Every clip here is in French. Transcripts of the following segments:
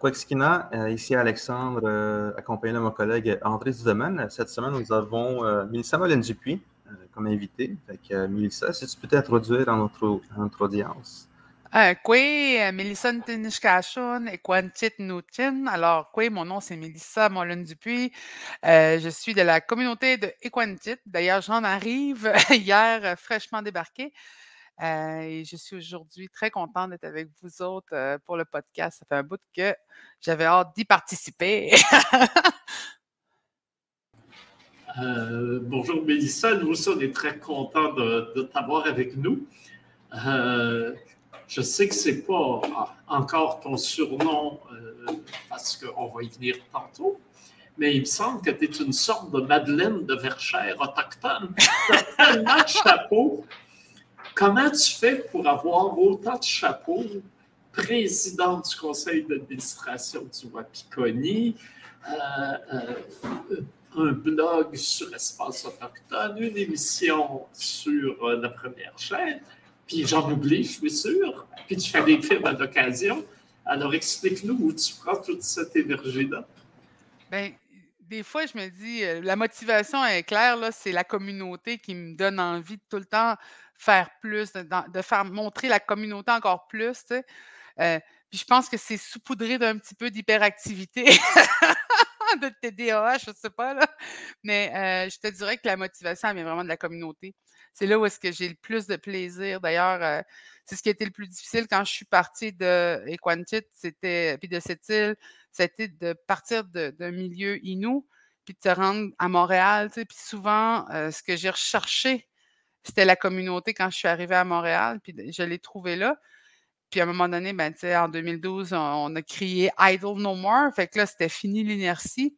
Quaxkina, ici Alexandre, accompagné de mon collègue André Dudomaine. Cette semaine, nous avons Mélissa Molène-Dupuis comme invitée. Fait Mélissa, si tu peux t'introduire à notre, notre audience. Kwe, Melissa Ntinishkashun et Kwantit Nutin. Alors, Kwe, mon nom c'est Mélissa Molin-Dupuis. Euh, je suis de la communauté de Equantit. D'ailleurs, j'en arrive hier fraîchement débarqué. Euh, je suis aujourd'hui très contente d'être avec vous autres euh, pour le podcast. Ça fait un bout que j'avais hâte d'y participer. bonjour Mélissa, nous aussi on est très contents de, t'avoir avec nous. Je sais que ce n'est pas encore ton surnom euh, parce qu'on va y venir tantôt, mais il me semble que tu es une sorte de Madeleine de Verchères autochtone. Tellement de chapeaux. Comment tu fais pour avoir autant de chapeaux? Président du conseil d'administration du Wapikoni, euh, euh, un blog sur Espace Autochtone, une émission sur la première chaîne. Puis j'en oublie, je suis sûr. Puis tu fais des films à l'occasion. Alors explique-nous où tu prends toute cette énergie-là. Bien, des fois, je me dis, euh, la motivation est claire, c'est la communauté qui me donne envie tout le temps faire plus, de, faire montrer la communauté encore plus. Euh, puis je pense que c'est saupoudré d'un petit peu d'hyperactivité. de TDAH, je ne sais pas, là. Mais euh, je te dirais que la motivation, elle vient vraiment de la communauté c'est là où est-ce que j'ai le plus de plaisir. D'ailleurs, euh, c'est ce qui a été le plus difficile quand je suis partie de Equantit, c'était, puis de cette île, c'était de partir d'un milieu inou, puis de se rendre à Montréal. Puis souvent, ce que j'ai recherché, c'était la communauté quand je suis arrivée à Montréal, puis je l'ai trouvé là. Puis à un moment donné, ben, en 2012, on, a crié Idle No More. Fait que là, c'était fini l'inertie.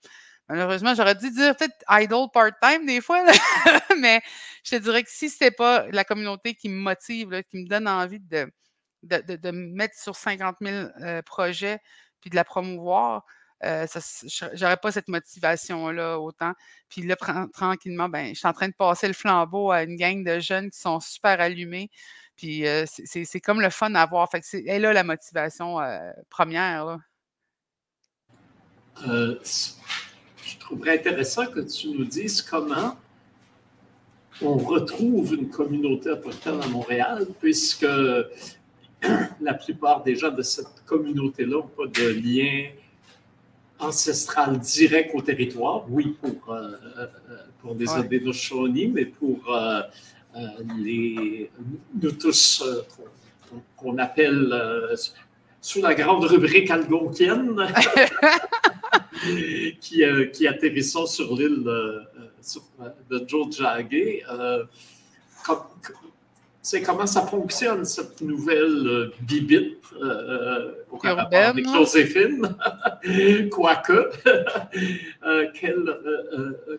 Malheureusement, j'aurais dû dire peut-être idle part-time des fois, mais je te dirais que si ce pas la communauté qui me motive, qui me donne envie de, de, me mettre sur 50 000 euh, projets puis de la promouvoir, euh, je n'aurais pas cette motivation-là autant. Puis là, tranquillement, ben, je suis en train de passer le flambeau à une gang de jeunes qui sont super allumés. Puis euh, c'est comme le fun à voir. Fait que là la motivation première. Là je trouverais intéressant que tu nous dises comment on retrouve une communauté autochtone à Montréal, puisque la plupart des gens de cette communauté-là n'ont pas de lien ancestral direct au territoire. Oui, pour, euh, euh, pour des mais pour euh, les, nous tous qu'on appelle sous la grande rubrique algonquienne. qui, euh, qui atterrissons sur l'île euh, euh, de Joe Jagé. C'est comment ça fonctionne, cette nouvelle bibite avec Joséphine, quoique.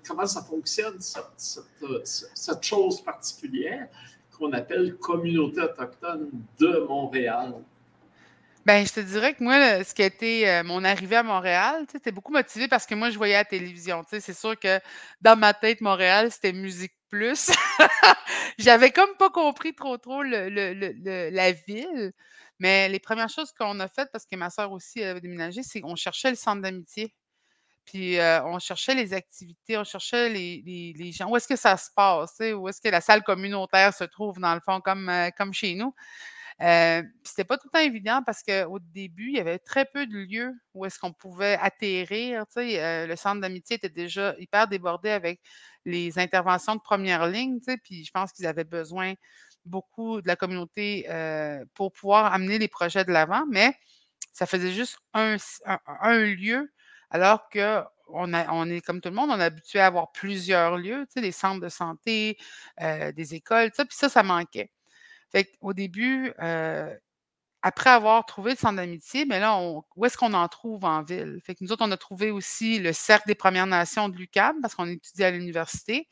comment ça fonctionne, cette, cette chose particulière qu'on appelle communauté autochtone de Montréal? Ben, je te dirais que moi, ce qui a été euh, mon arrivée à Montréal, tu sais, beaucoup motivé parce que moi, je voyais à la télévision. Tu sais, c'est sûr que dans ma tête, Montréal, c'était Musique Plus. J'avais comme pas compris trop, trop la ville. Mais les premières choses qu'on a faites, parce que ma soeur aussi avait déménagé, c'est qu'on cherchait le centre d'amitié. Puis euh, on cherchait les activités, on cherchait les, gens. Où est-ce que ça se passe? Où est-ce que la salle communautaire se trouve, dans le fond, comme, euh, comme chez nous? Euh, c'était pas tout le temps évident parce qu'au début, il y avait très peu de lieux où est-ce qu'on pouvait atterrir. Euh, le centre d'amitié était déjà hyper débordé avec les interventions de première ligne. Puis je pense qu'ils avaient besoin beaucoup de la communauté euh, pour pouvoir amener les projets de l'avant, mais ça faisait juste un, lieu, alors que on, est comme tout le monde, on est habitué à avoir plusieurs lieux, des centres de santé, des écoles, puis ça, ça manquait. Fait au début, après avoir trouvé le centre d'amitié, mais là, où est-ce qu'on en trouve en ville? Fait que nous autres, on a trouvé aussi le Cercle des Premières Nations de l'UQAM parce qu'on étudie à l'université.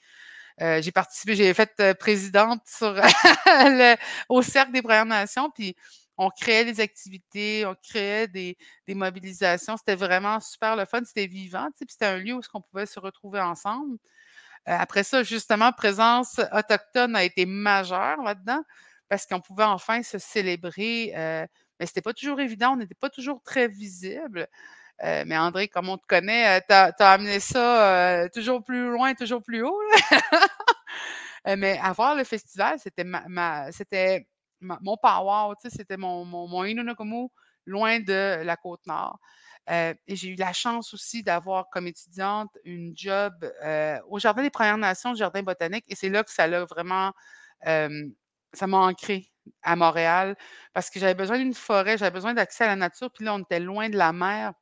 j'ai participé, j'ai fait présidente sur au Cercle des Premières Nations, puis on créait des activités, on créait des, mobilisations. C'était vraiment super le fun, c'était vivant, puis c'était un lieu où on pouvait se retrouver ensemble. après ça, justement, présence autochtone a été majeure là-dedans parce qu'on pouvait enfin se célébrer mais c'était pas toujours évident, on n'était pas toujours très visible. Mais André, comme on te connaît, tu as, amené ça toujours plus loin, toujours plus haut. mais avoir le festival, c'était ma, c'était mon power, c'était mon, mon, mon loin de la côte nord. et j'ai eu la chance aussi d'avoir comme étudiante une job au Jardin des Premières Nations, au Jardin botanique, et c'est là que ça l'a vraiment, ça m'a ancré à Montréal parce que j'avais besoin d'une forêt, j'avais besoin d'accès à la nature, puis là, on était loin de la mer.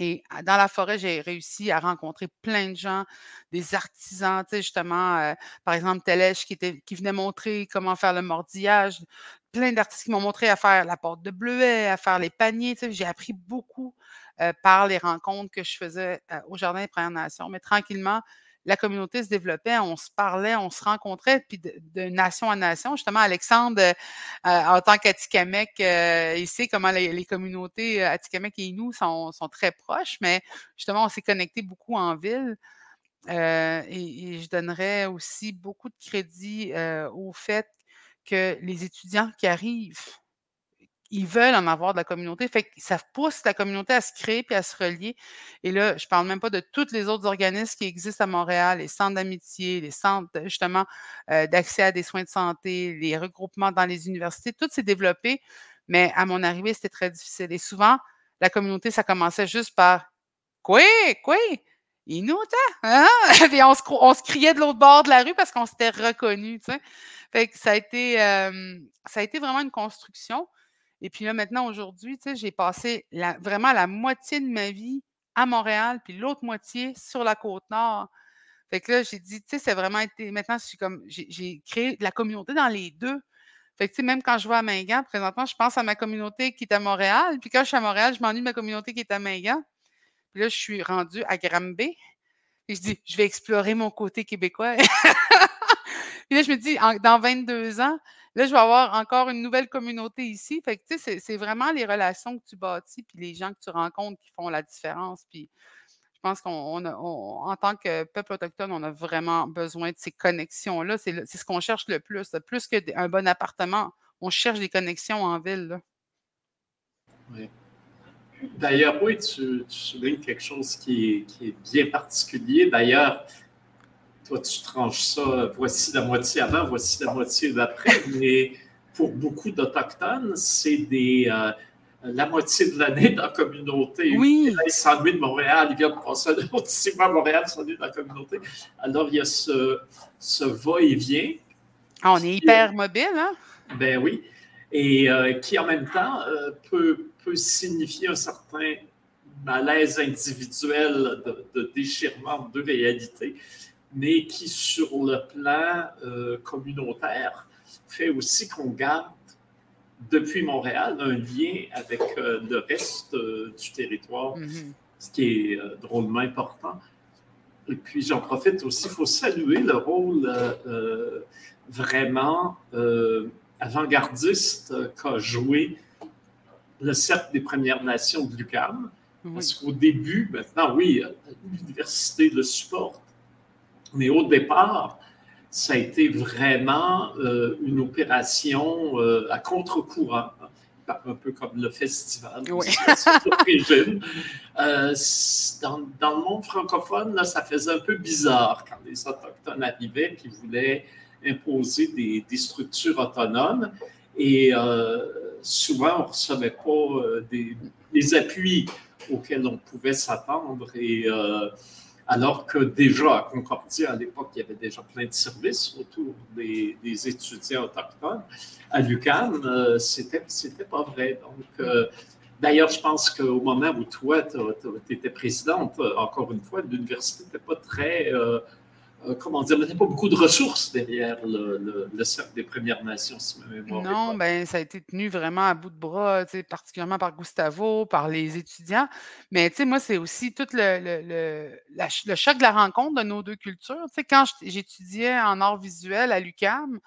Et dans la forêt, j'ai réussi à rencontrer plein de gens, des artisans, tu sais, justement, par exemple, Telèche qui, était, qui venait montrer comment faire le mordillage, plein d'artistes qui m'ont montré à faire la porte de bleuet, à faire les paniers, tu sais, j'ai appris beaucoup par les rencontres que je faisais au Jardin des Premières Nations. Mais tranquillement, la communauté se développait, on se parlait, on se rencontrait, puis de, nation à nation. Justement, Alexandre, euh, en tant qu'Atikamekw, euh, il sait comment les, communautés euh, Atikamekw et Innu sont, très proches, mais justement, on s'est connecté beaucoup en ville. et, je donnerais aussi beaucoup de crédit au fait que les étudiants qui arrivent ils veulent en avoir de la communauté. Fait que ça pousse la communauté à se créer puis à se relier. Et là, je parle même pas de tous les autres organismes qui existent à Montréal, les centres d'amitié, les centres justement euh, d'accès à des soins de santé, les regroupements dans les universités. Tout s'est développé, mais à mon arrivée, c'était très difficile. Et souvent, la communauté, ça commençait juste par Quoi, quoi? Il nous, hein? Et on se, criait de l'autre bord de la rue parce qu'on s'était reconnus, Fait que euh, ça a été vraiment une construction. Et puis là, maintenant, aujourd'hui, tu sais, j'ai passé vraiment la moitié de ma vie à Montréal, puis l'autre moitié sur la côte nord. Fait que là, j'ai dit, tu sais, c'est vraiment été. Maintenant, je suis comme. J'ai créé de la communauté dans les deux. Fait que, tu sais, même quand je vais à Mingan, présentement, je pense à ma communauté qui est à Montréal. Puis quand je suis à Montréal, je m'ennuie de ma communauté qui est à Mingan. Puis là, je suis rendue à Granby. Et je dis, je vais explorer mon côté québécois. puis là, je me dis, dans 22 ans, Là, je vais avoir encore une nouvelle communauté ici. C'est vraiment les relations que tu bâtis puis les gens que tu rencontres qui font la différence. Je pense qu'en en tant que peuple autochtone, on a vraiment besoin de ces connexions-là. C'est ce qu'on cherche le plus. Plus qu'un bon appartement, on cherche des connexions en ville. Oui. D'ailleurs, oui, tu, soulignes quelque chose qui est bien particulier. D'ailleurs, toi, tu tranches ça, voici la moitié avant, voici la moitié d'après. Mais pour beaucoup d'Autochtones, c'est des. Euh, la moitié de l'année dans la communauté. Oui. Ils s'ennuient de Montréal, ils viennent passer un autre six mois à Montréal, s'ennuient de la communauté. Alors, il y a ce, ce va-et-vient. Ah, on est hyper mobile, hein? Ben oui. Et euh, qui, en même temps, euh, peut, peut signifier un certain malaise individuel de, de déchirement de réalité mais qui, sur le plan euh, communautaire, fait aussi qu'on garde depuis Montréal un lien avec euh, le reste euh, du territoire, mm-hmm. ce qui est drôlement important. Et puis j'en profite aussi, il faut saluer le rôle vraiment avant-gardiste qu'a joué le Cercle des Premières Nations de l'UQAM. Parce qu'au début, maintenant, oui, l'université le supporte, mais au départ, ça a été vraiment euh, une opération euh, à contre-courant, un peu comme le festival. Oui. euh, dans, dans, le monde francophone, là, ça faisait un peu bizarre quand les Autochtones arrivaient et voulaient imposer des, des, structures autonomes. Et souvent, on ne recevait pas des, des, appuis auxquels on pouvait s'attendre. Et alors que déjà à Concordia, à l'époque, il y avait déjà plein de services autour des, étudiants autochtones. À l'UQAM, euh, c'était, c'était pas vrai. Donc, euh, d'ailleurs, je pense qu'au moment où toi, tu étais présidente, encore une fois, l'université n'était pas très euh, comment dire, il n'y a pas beaucoup de ressources derrière le, cercle des Premières Nations, si ma mémoire Non, ben, ça a été tenu vraiment à bout de bras, particulièrement par Gustavo, par les étudiants. Mais moi, c'est aussi tout le, le, choc de la rencontre de nos deux cultures. quand j'étudiais en art visuel à l'UCAM,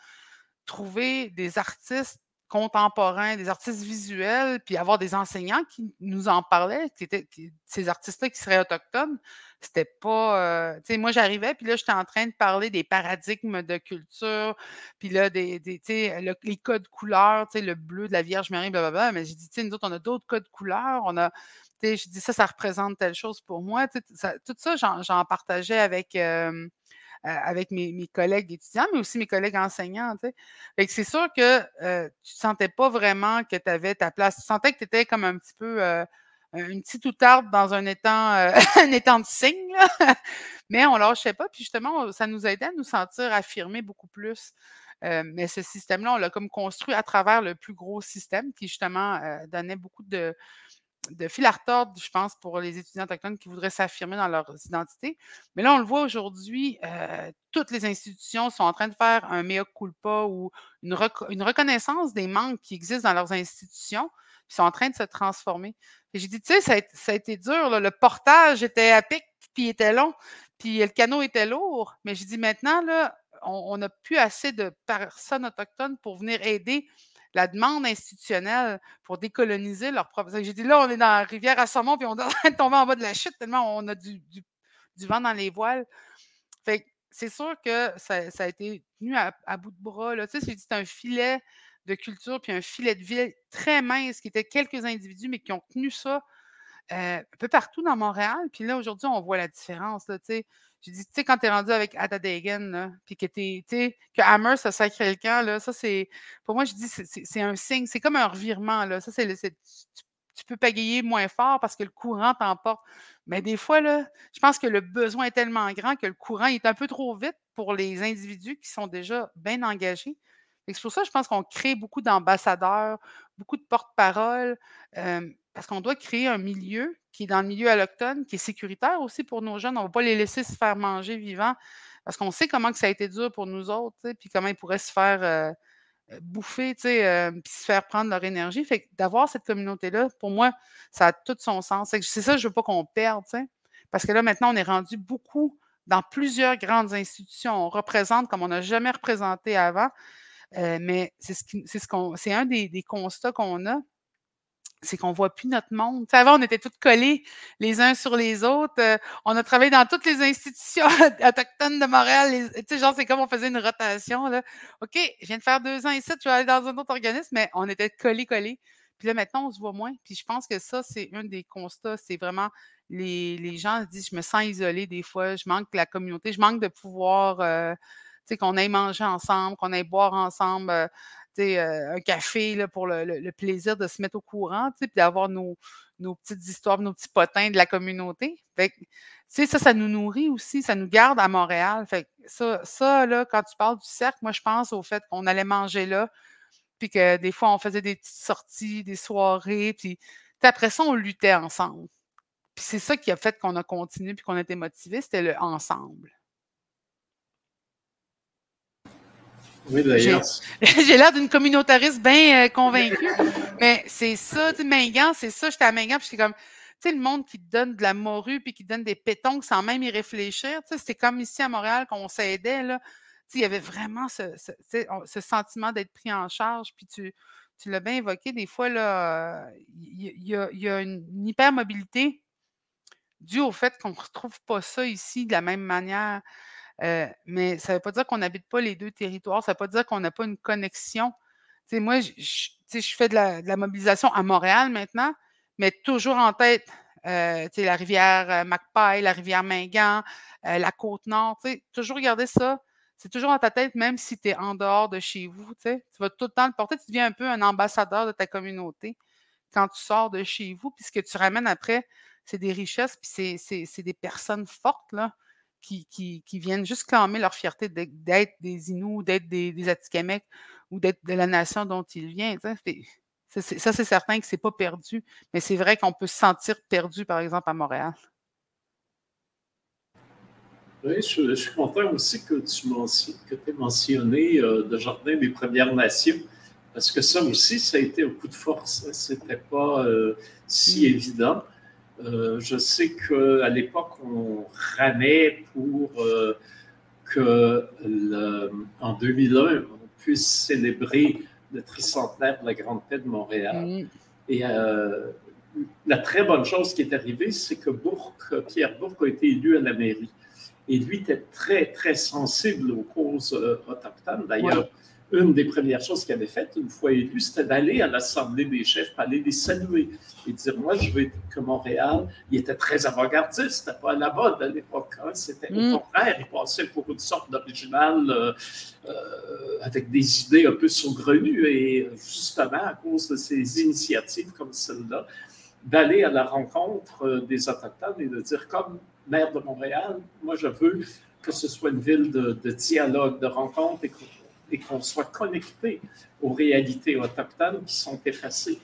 trouver des artistes contemporains, des artistes visuels, puis avoir des enseignants qui nous en parlaient, qui étaient ces artistes-là qui seraient autochtones. C'était pas. tu sais, moi, j'arrivais, puis là, j'étais en train de parler des paradigmes de culture, puis là, des, des les codes couleurs, tu sais, le bleu de la Vierge Marie, blablabla. Mais j'ai dit, tu sais, nous autres, on a d'autres codes couleurs. On a. Je dis ça, ça représente telle chose pour moi. Tout ça, j'en partageais avec, avec mes, collègues étudiants, mais aussi mes collègues enseignants. c'est sûr que tu ne sentais pas vraiment que tu avais ta place. Tu sentais que tu étais comme un petit peu une petite outarde dans un étang, un étang de cygne, mais on ne lâchait pas. Puis justement, ça nous aidait à nous sentir affirmés beaucoup plus. mais ce système-là, on l'a comme construit à travers le plus gros système qui, justement, donnait beaucoup de, fil à retordre, je pense, pour les étudiants autochtones qui voudraient s'affirmer dans leur identité. Mais là, on le voit aujourd'hui, euh, toutes les institutions sont en train de faire un mea culpa ou une, reconnaissance des manques qui existent dans leurs institutions, Ils sont en train de se transformer. J'ai dit, tu sais, ça, a été dur, le portage était à pic, puis il était long, puis le canot était lourd. Mais j'ai dit, maintenant, là, on n'a plus assez de personnes autochtones pour venir aider la demande institutionnelle pour décoloniser leur propre. J'ai dit là, on est dans la rivière à saumon, puis on est tomber en bas de la chute tellement on a du, vent dans les voiles. Fait c'est sûr que ça, a été tenu à, bout de bras. Là. Tu sais, c'est un filet de culture puis un filet de vie très mince qui étaient quelques individus, mais qui ont tenu ça euh, un peu partout dans Montréal. Puis là, aujourd'hui, on voit la différence. J'ai dit, tu sais, quand tu es rendu avec Atadagan, puis que sais, que Hammer, ça sacré le camp, là, ça, c'est. Pour moi, je dis, c'est un signe, c'est comme un revirement, là. Ça, c'est. Tu, tu peux pagayer moins fort parce que le courant t'emporte. Mais des fois, là, je pense que le besoin est tellement grand que le courant est un peu trop vite pour les individus qui sont déjà bien engagés. C'est pour ça, je pense qu'on crée beaucoup d'ambassadeurs, beaucoup de porte-parole. Parce qu'on doit créer un milieu qui est dans le milieu alloctone, qui est sécuritaire aussi pour nos jeunes. On ne va pas les laisser se faire manger vivants parce qu'on sait comment que ça a été dur pour nous autres, puis comment ils pourraient se faire bouffer, puis se faire prendre leur énergie. Fait d'avoir cette communauté-là, pour moi, ça a tout son sens. C'est ça, je ne veux pas qu'on perde, parce que là, maintenant, on est rendu beaucoup dans plusieurs grandes institutions. On représente comme on n'a jamais représenté avant. Mais c'est ce, un des, constats qu'on a c'est qu'on voit plus notre monde. avant, on était tous collés les uns sur les autres. Euh, on a travaillé dans toutes les institutions autochtones de Montréal. Tu sais, genre, c'est comme on faisait une rotation. Là. OK, je viens de faire deux ans ici, je vais aller dans un autre organisme, mais on était collés, collés. Puis là, maintenant, on se voit moins. Puis je pense que ça, c'est un des constats. C'est vraiment les, gens se disent, je me sens isolé des fois, je manque de la communauté, je manque de pouvoir, euh, qu'on aille manger ensemble, qu'on aille boire ensemble. Euh, euh, un café là, pour le, plaisir de se mettre au courant, puis d'avoir nos, petites histoires, nos petits potins de la communauté. Fait ça, ça nous nourrit aussi, ça nous garde à Montréal. Fait ça, ça, là, quand tu parles du cercle, moi, je pense au fait qu'on allait manger là, puis que des fois, on faisait des petites sorties, des soirées, puis après ça, on luttait ensemble. Puis c'est ça qui a fait qu'on a continué, puis qu'on était motivés, c'était le ensemble. J'ai l'air d'une communautariste bien euh, convaincue. Mais c'est ça, tu Mingan, c'est ça, j'étais à Mingan, puis j'étais comme, tu sais, le monde qui te donne de la morue puis qui te donne des pétons sans même y réfléchir, tu sais, c'était comme ici à Montréal qu'on s'aidait, là. Tu sais, il y avait vraiment ce, sentiment d'être pris en charge, puis tu, tu l'as bien évoqué, des fois, là, il y, a, y a une, une hypermobilité due au fait qu'on ne retrouve pas ça ici de la même manière. Euh, mais ça ne veut pas dire qu'on n'habite pas les deux territoires, ça ne veut pas dire qu'on n'a pas une connexion. moi, je, fais de la, mobilisation à Montréal maintenant, mais toujours en tête euh, la rivière euh, Macpaille, la rivière Mingan, la Côte-Nord. Toujours garder ça. C'est toujours dans ta tête, même si tu es en dehors de chez vous. Tu vas tout le temps le porter. Tu deviens un peu un ambassadeur de ta communauté quand tu sors de chez vous. Puis ce que tu ramènes après, c'est des richesses, puis c'est des personnes fortes. Là qui, viennent juste clamer leur fierté d'être des Inuits, d'être des, des Atikamekw ou d'être de la nation dont ils viennent. Ça, c'est certain que c'est pas perdu, mais c'est vrai qu'on peut se sentir perdu, par exemple, à Montréal. Oui, je, suis content aussi que tu aies mentionné euh, le Jardin des Premières Nations, parce que ça aussi, ça a été un coup de force. Ce n'était pas euh, si évident. Euh, je sais qu'à l'époque, on ramait pour euh, que en 2001, on puisse célébrer le tricentenaire de la Grande Paix de Montréal. Mm. Et euh, la très bonne chose qui est arrivée, c'est que Bourque, Pierre Bourque a été élu à la mairie. Et lui était très, très sensible aux causes euh, autochtones. D'ailleurs, une des premières choses qu'il avait faites une fois élu, c'était d'aller à l'Assemblée des chefs, aller les saluer et dire Moi, je veux que Montréal, il était très avant-gardiste, c'était pas à la mode à l'époque. Hein. c'était au mm. contraire, il passait pour une sorte d'original euh, euh, avec des idées un peu saugrenues. Et justement, à cause de ces initiatives comme celle-là, d'aller à la rencontre euh, des Autochtones et de dire Comme maire de Montréal, moi, je veux que ce soit une ville de, de dialogue, de rencontre et et qu'on soit connecté aux réalités autochtones qui sont effacées.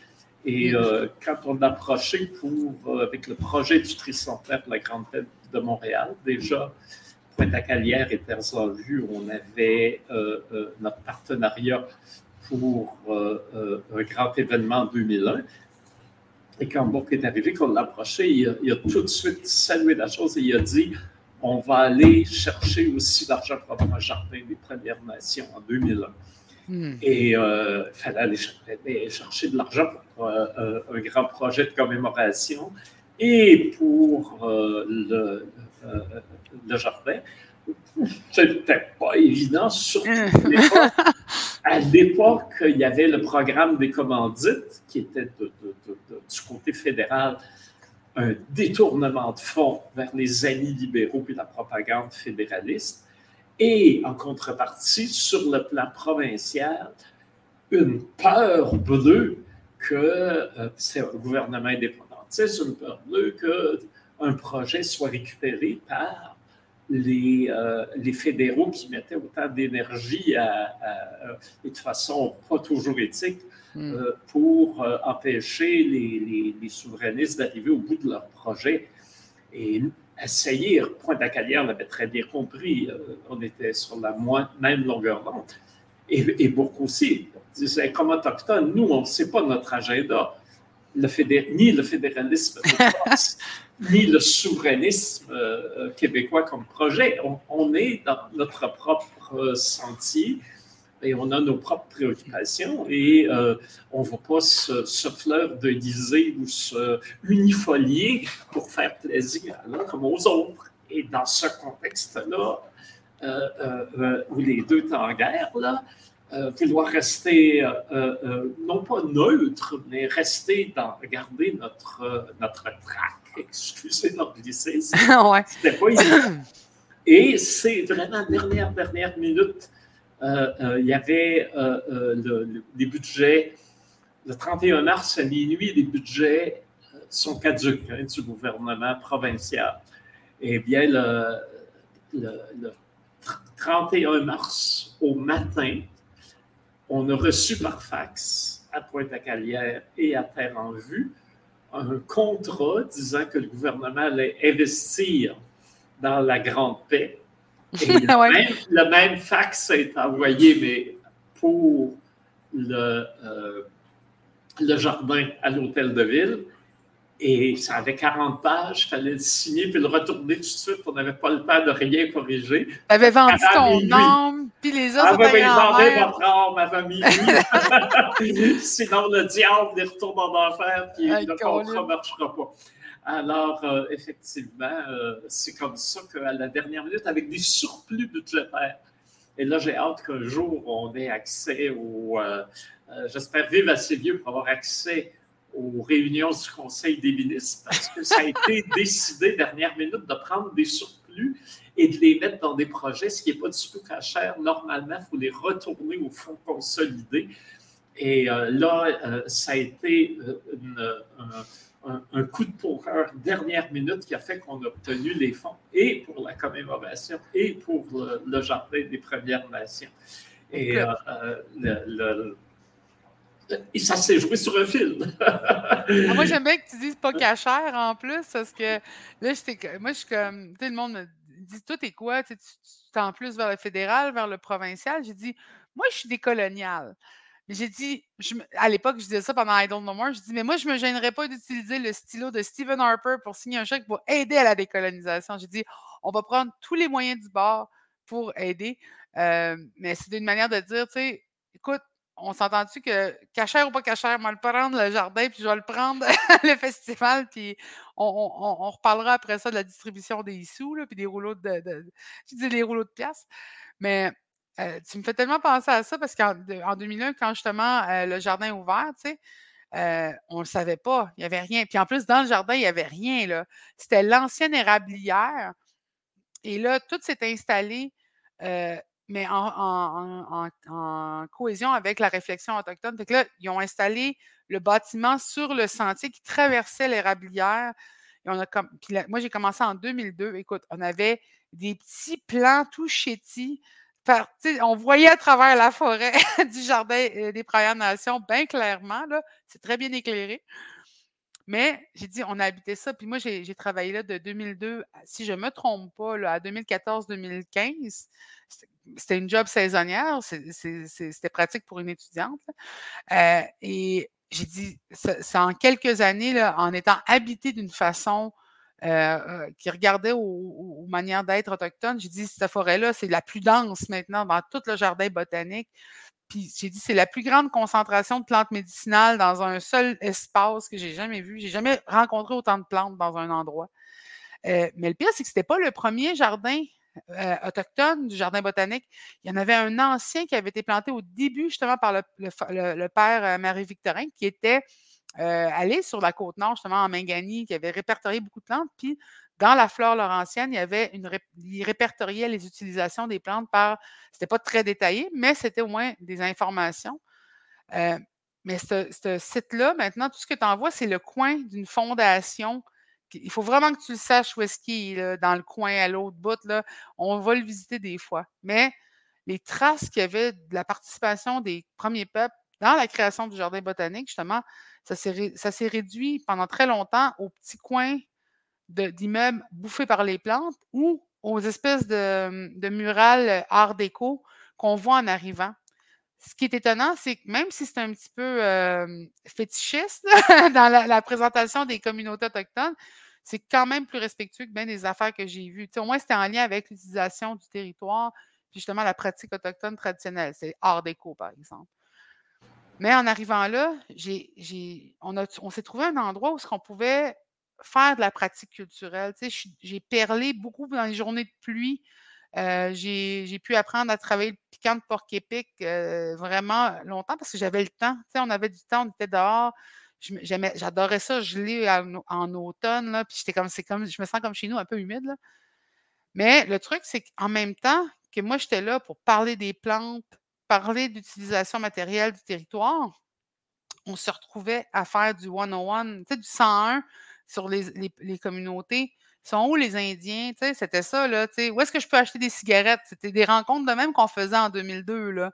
Et euh, quand on a approché pour, euh, avec le projet du tricentenaire de la Grande Tête de Montréal, déjà, Pointe-à-Calière et terres en vue, on avait euh, notre partenariat pour un grand événement en 2001. Et quand Bourque est arrivé, qu'on l'a approché, il il a, tout de suite salué la chose et il a dit on va aller chercher aussi l'argent pour un jardin des Premières Nations en 2001. Hmm. Et il euh, fallait aller chercher, de l'argent pour euh, euh, un grand projet de commémoration et pour le, jardin. C'était pas évident, surtout à l'époque, il y avait le programme des commandites qui était du côté fédéral un détournement de fonds vers les amis libéraux puis la propagande fédéraliste, et en contrepartie, sur le plan provincial, une peur bleue que euh, c'est un gouvernement indépendantiste, une peur bleue qu'un projet soit récupéré par les, euh, les fédéraux qui mettaient autant d'énergie à, et de façon pas toujours éthique Hmm. Euh, pour euh, empêcher les, les, souverainistes d'arriver au bout de leur projet. Et essayer, Point d'Acalière l'avait très bien compris, euh, on était sur la même longueur d'onde. Et, et beaucoup aussi disaient, comme autochtones, nous, on ne sait pas notre agenda. Le ni le fédéralisme ni le souverainisme québécois comme projet. On, on, est dans notre propre sentier et on a nos propres préoccupations et euh, on ne va pas se, se de ou se unifolier pour faire plaisir comme aux autres. Et dans ce contexte-là, euh, euh, où les deux sont en guerre, là, vouloir rester non pas neutre, mais rester dans, garder notre, notre trac, excusez l'anglicisme, ouais. c'était pas évident. Et c'est vraiment dernière, dernière minute il y avait euh, les budgets, le 31 mars à minuit, les budgets sont caducs hein, du gouvernement provincial. Eh bien, le, 31 mars au matin, on a reçu par fax à Pointe-à-Calière et à Terre-en-Vue un contrat disant que le gouvernement allait investir dans la Grande Paix le, même, fax a été envoyé, mais pour le, euh, le jardin à l'hôtel de ville. Et ça avait 40 pages, il fallait le signer puis le retourner tout de suite. On n'avait pas le temps de rien corriger. Tu avais vendu ton nom, puis les autres. Ah, oui, vendu votre âme ma famille. Sinon, le diable les retourne en enfer, puis le contrat ne marchera pas. Alors, euh, effectivement, euh, c'est comme ça qu'à la dernière minute, avec des surplus budgétaires, et là, j'ai hâte qu'un jour, on ait accès au. Euh, j'espère vivre assez vieux pour avoir accès aux réunions du Conseil des ministres, parce que ça a été décidé dernière minute de prendre des surplus et de les mettre dans des projets, ce qui n'est pas du tout cher. Normalement, il faut les retourner au fonds consolidé. Et là, ça a été une, un, coup de poker dernière minute qui a fait qu'on a obtenu les fonds et pour la commémoration et pour le, jardin des Premières Nations. Et, euh, euh, et ça s'est joué sur un film. Ah, moi, j'aime bien que tu dises pas cachère en plus, parce que là, moi, je suis comme, tout le monde me dit, toi, t'es quoi? Tu en plus vers le fédéral, vers le provincial? J'ai dit, moi, je suis décolonial j'ai dit, à l'époque, je disais ça pendant I Don't Know More, je dis, mais moi, je ne me gênerais pas d'utiliser le stylo de Stephen Harper pour signer un chèque pour aider à la décolonisation. J'ai dit, on va prendre tous les moyens du bord pour aider. Euh, mais c'est une manière de dire, tu sais, écoute, on s'entend-tu que, cachère ou pas cachère, moi, le prendre le jardin, puis je vais le prendre le festival, puis on, reparlera après ça de la distribution des sous, là, puis des rouleaux de, Je dis des rouleaux de pièces. Mais euh, tu me fais tellement penser à ça parce qu'en en 2001, quand justement euh, le jardin est ouvert, tu sais, euh, on ne le savait pas, il n'y avait rien. Puis en plus, dans le jardin, il n'y avait rien. là. C'était l'ancienne érablière. Et là, tout s'est installé mais en, cohésion avec la réflexion autochtone. Que là, ils ont installé le bâtiment sur le sentier qui traversait l'érablière. Et on a puis moi, j'ai commencé en 2002. Écoute, on avait des petits plans tout chétis. On voyait à travers la forêt du jardin euh, des Premières Nations bien clairement. C'est très bien éclairé. Mais j'ai dit, on a habité ça. Puis moi, j'ai travaillé là de 2002, si je ne me trompe pas, à 2014-2015. C'était une job saisonnière. C'était pratique pour une étudiante. Euh, et j'ai dit, c'est en quelques années, là, en étant habité d'une façon euh, euh, qui regardait aux, manières d'être autochtones, j'ai dit, cette forêt-là, c'est la plus dense maintenant dans tout le jardin botanique. Puis j'ai dit, c'est la plus grande concentration de plantes médicinales dans un seul espace que j'ai jamais vu. J'ai jamais rencontré autant de plantes dans un endroit. Euh, mais le pire, c'est que ce n'était pas le premier jardin autochtone du jardin botanique. Il y en avait un ancien qui avait été planté au début, justement, par le, père Marie-Victorin, qui était allé sur la côte nord, justement, en Mangani, qui avait répertorié beaucoup de plantes. Puis dans la flore laurentienne, il y avait une il répertoriait les utilisations des plantes par. C'était pas très détaillé, mais c'était au moins des informations. Euh, mais ce, site-là, maintenant, tout ce que tu envoies, c'est le coin d'une fondation. Il faut vraiment que tu le saches où est-ce qu'il est, dans le coin à l'autre bout. Là. On va le visiter des fois. Mais les traces qu'il y avait de la participation des premiers peuples dans la création du jardin botanique, justement, ça s'est réduit pendant très longtemps au petit coin d'immeubles bouffés par les plantes ou aux espèces de, murales euh, art déco qu'on voit en arrivant. Ce qui est étonnant, c'est que même si c'est un petit peu fétichiste dans la, présentation des communautés autochtones, c'est quand même plus respectueux que bien des affaires que j'ai vues. au moins, c'était en lien avec l'utilisation du territoire, puis justement la pratique autochtone traditionnelle. C'est art déco, par exemple. Mais en arrivant là, on, s'est trouvé un endroit où on pouvait faire de la pratique culturelle. j'ai perlé beaucoup dans les journées de pluie. Euh, j'ai pu apprendre à travailler le piquant de porc épic euh, vraiment longtemps parce que j'avais le temps. on avait du temps, on était dehors. J'adorais ça, je l'ai en, automne. Puis j'étais comme, c'est comme, je me sens comme chez nous, un peu humide. Mais le truc, c'est qu'en même temps que moi, j'étais là pour parler des plantes, parler d'utilisation matérielle du territoire, on se retrouvait à faire du 101, tu sais, du 101 sur les, les, communautés. sont où les Indiens? C'était ça, là. Où est-ce que je peux acheter des cigarettes? C'était des rencontres de même qu'on faisait en 2002, là.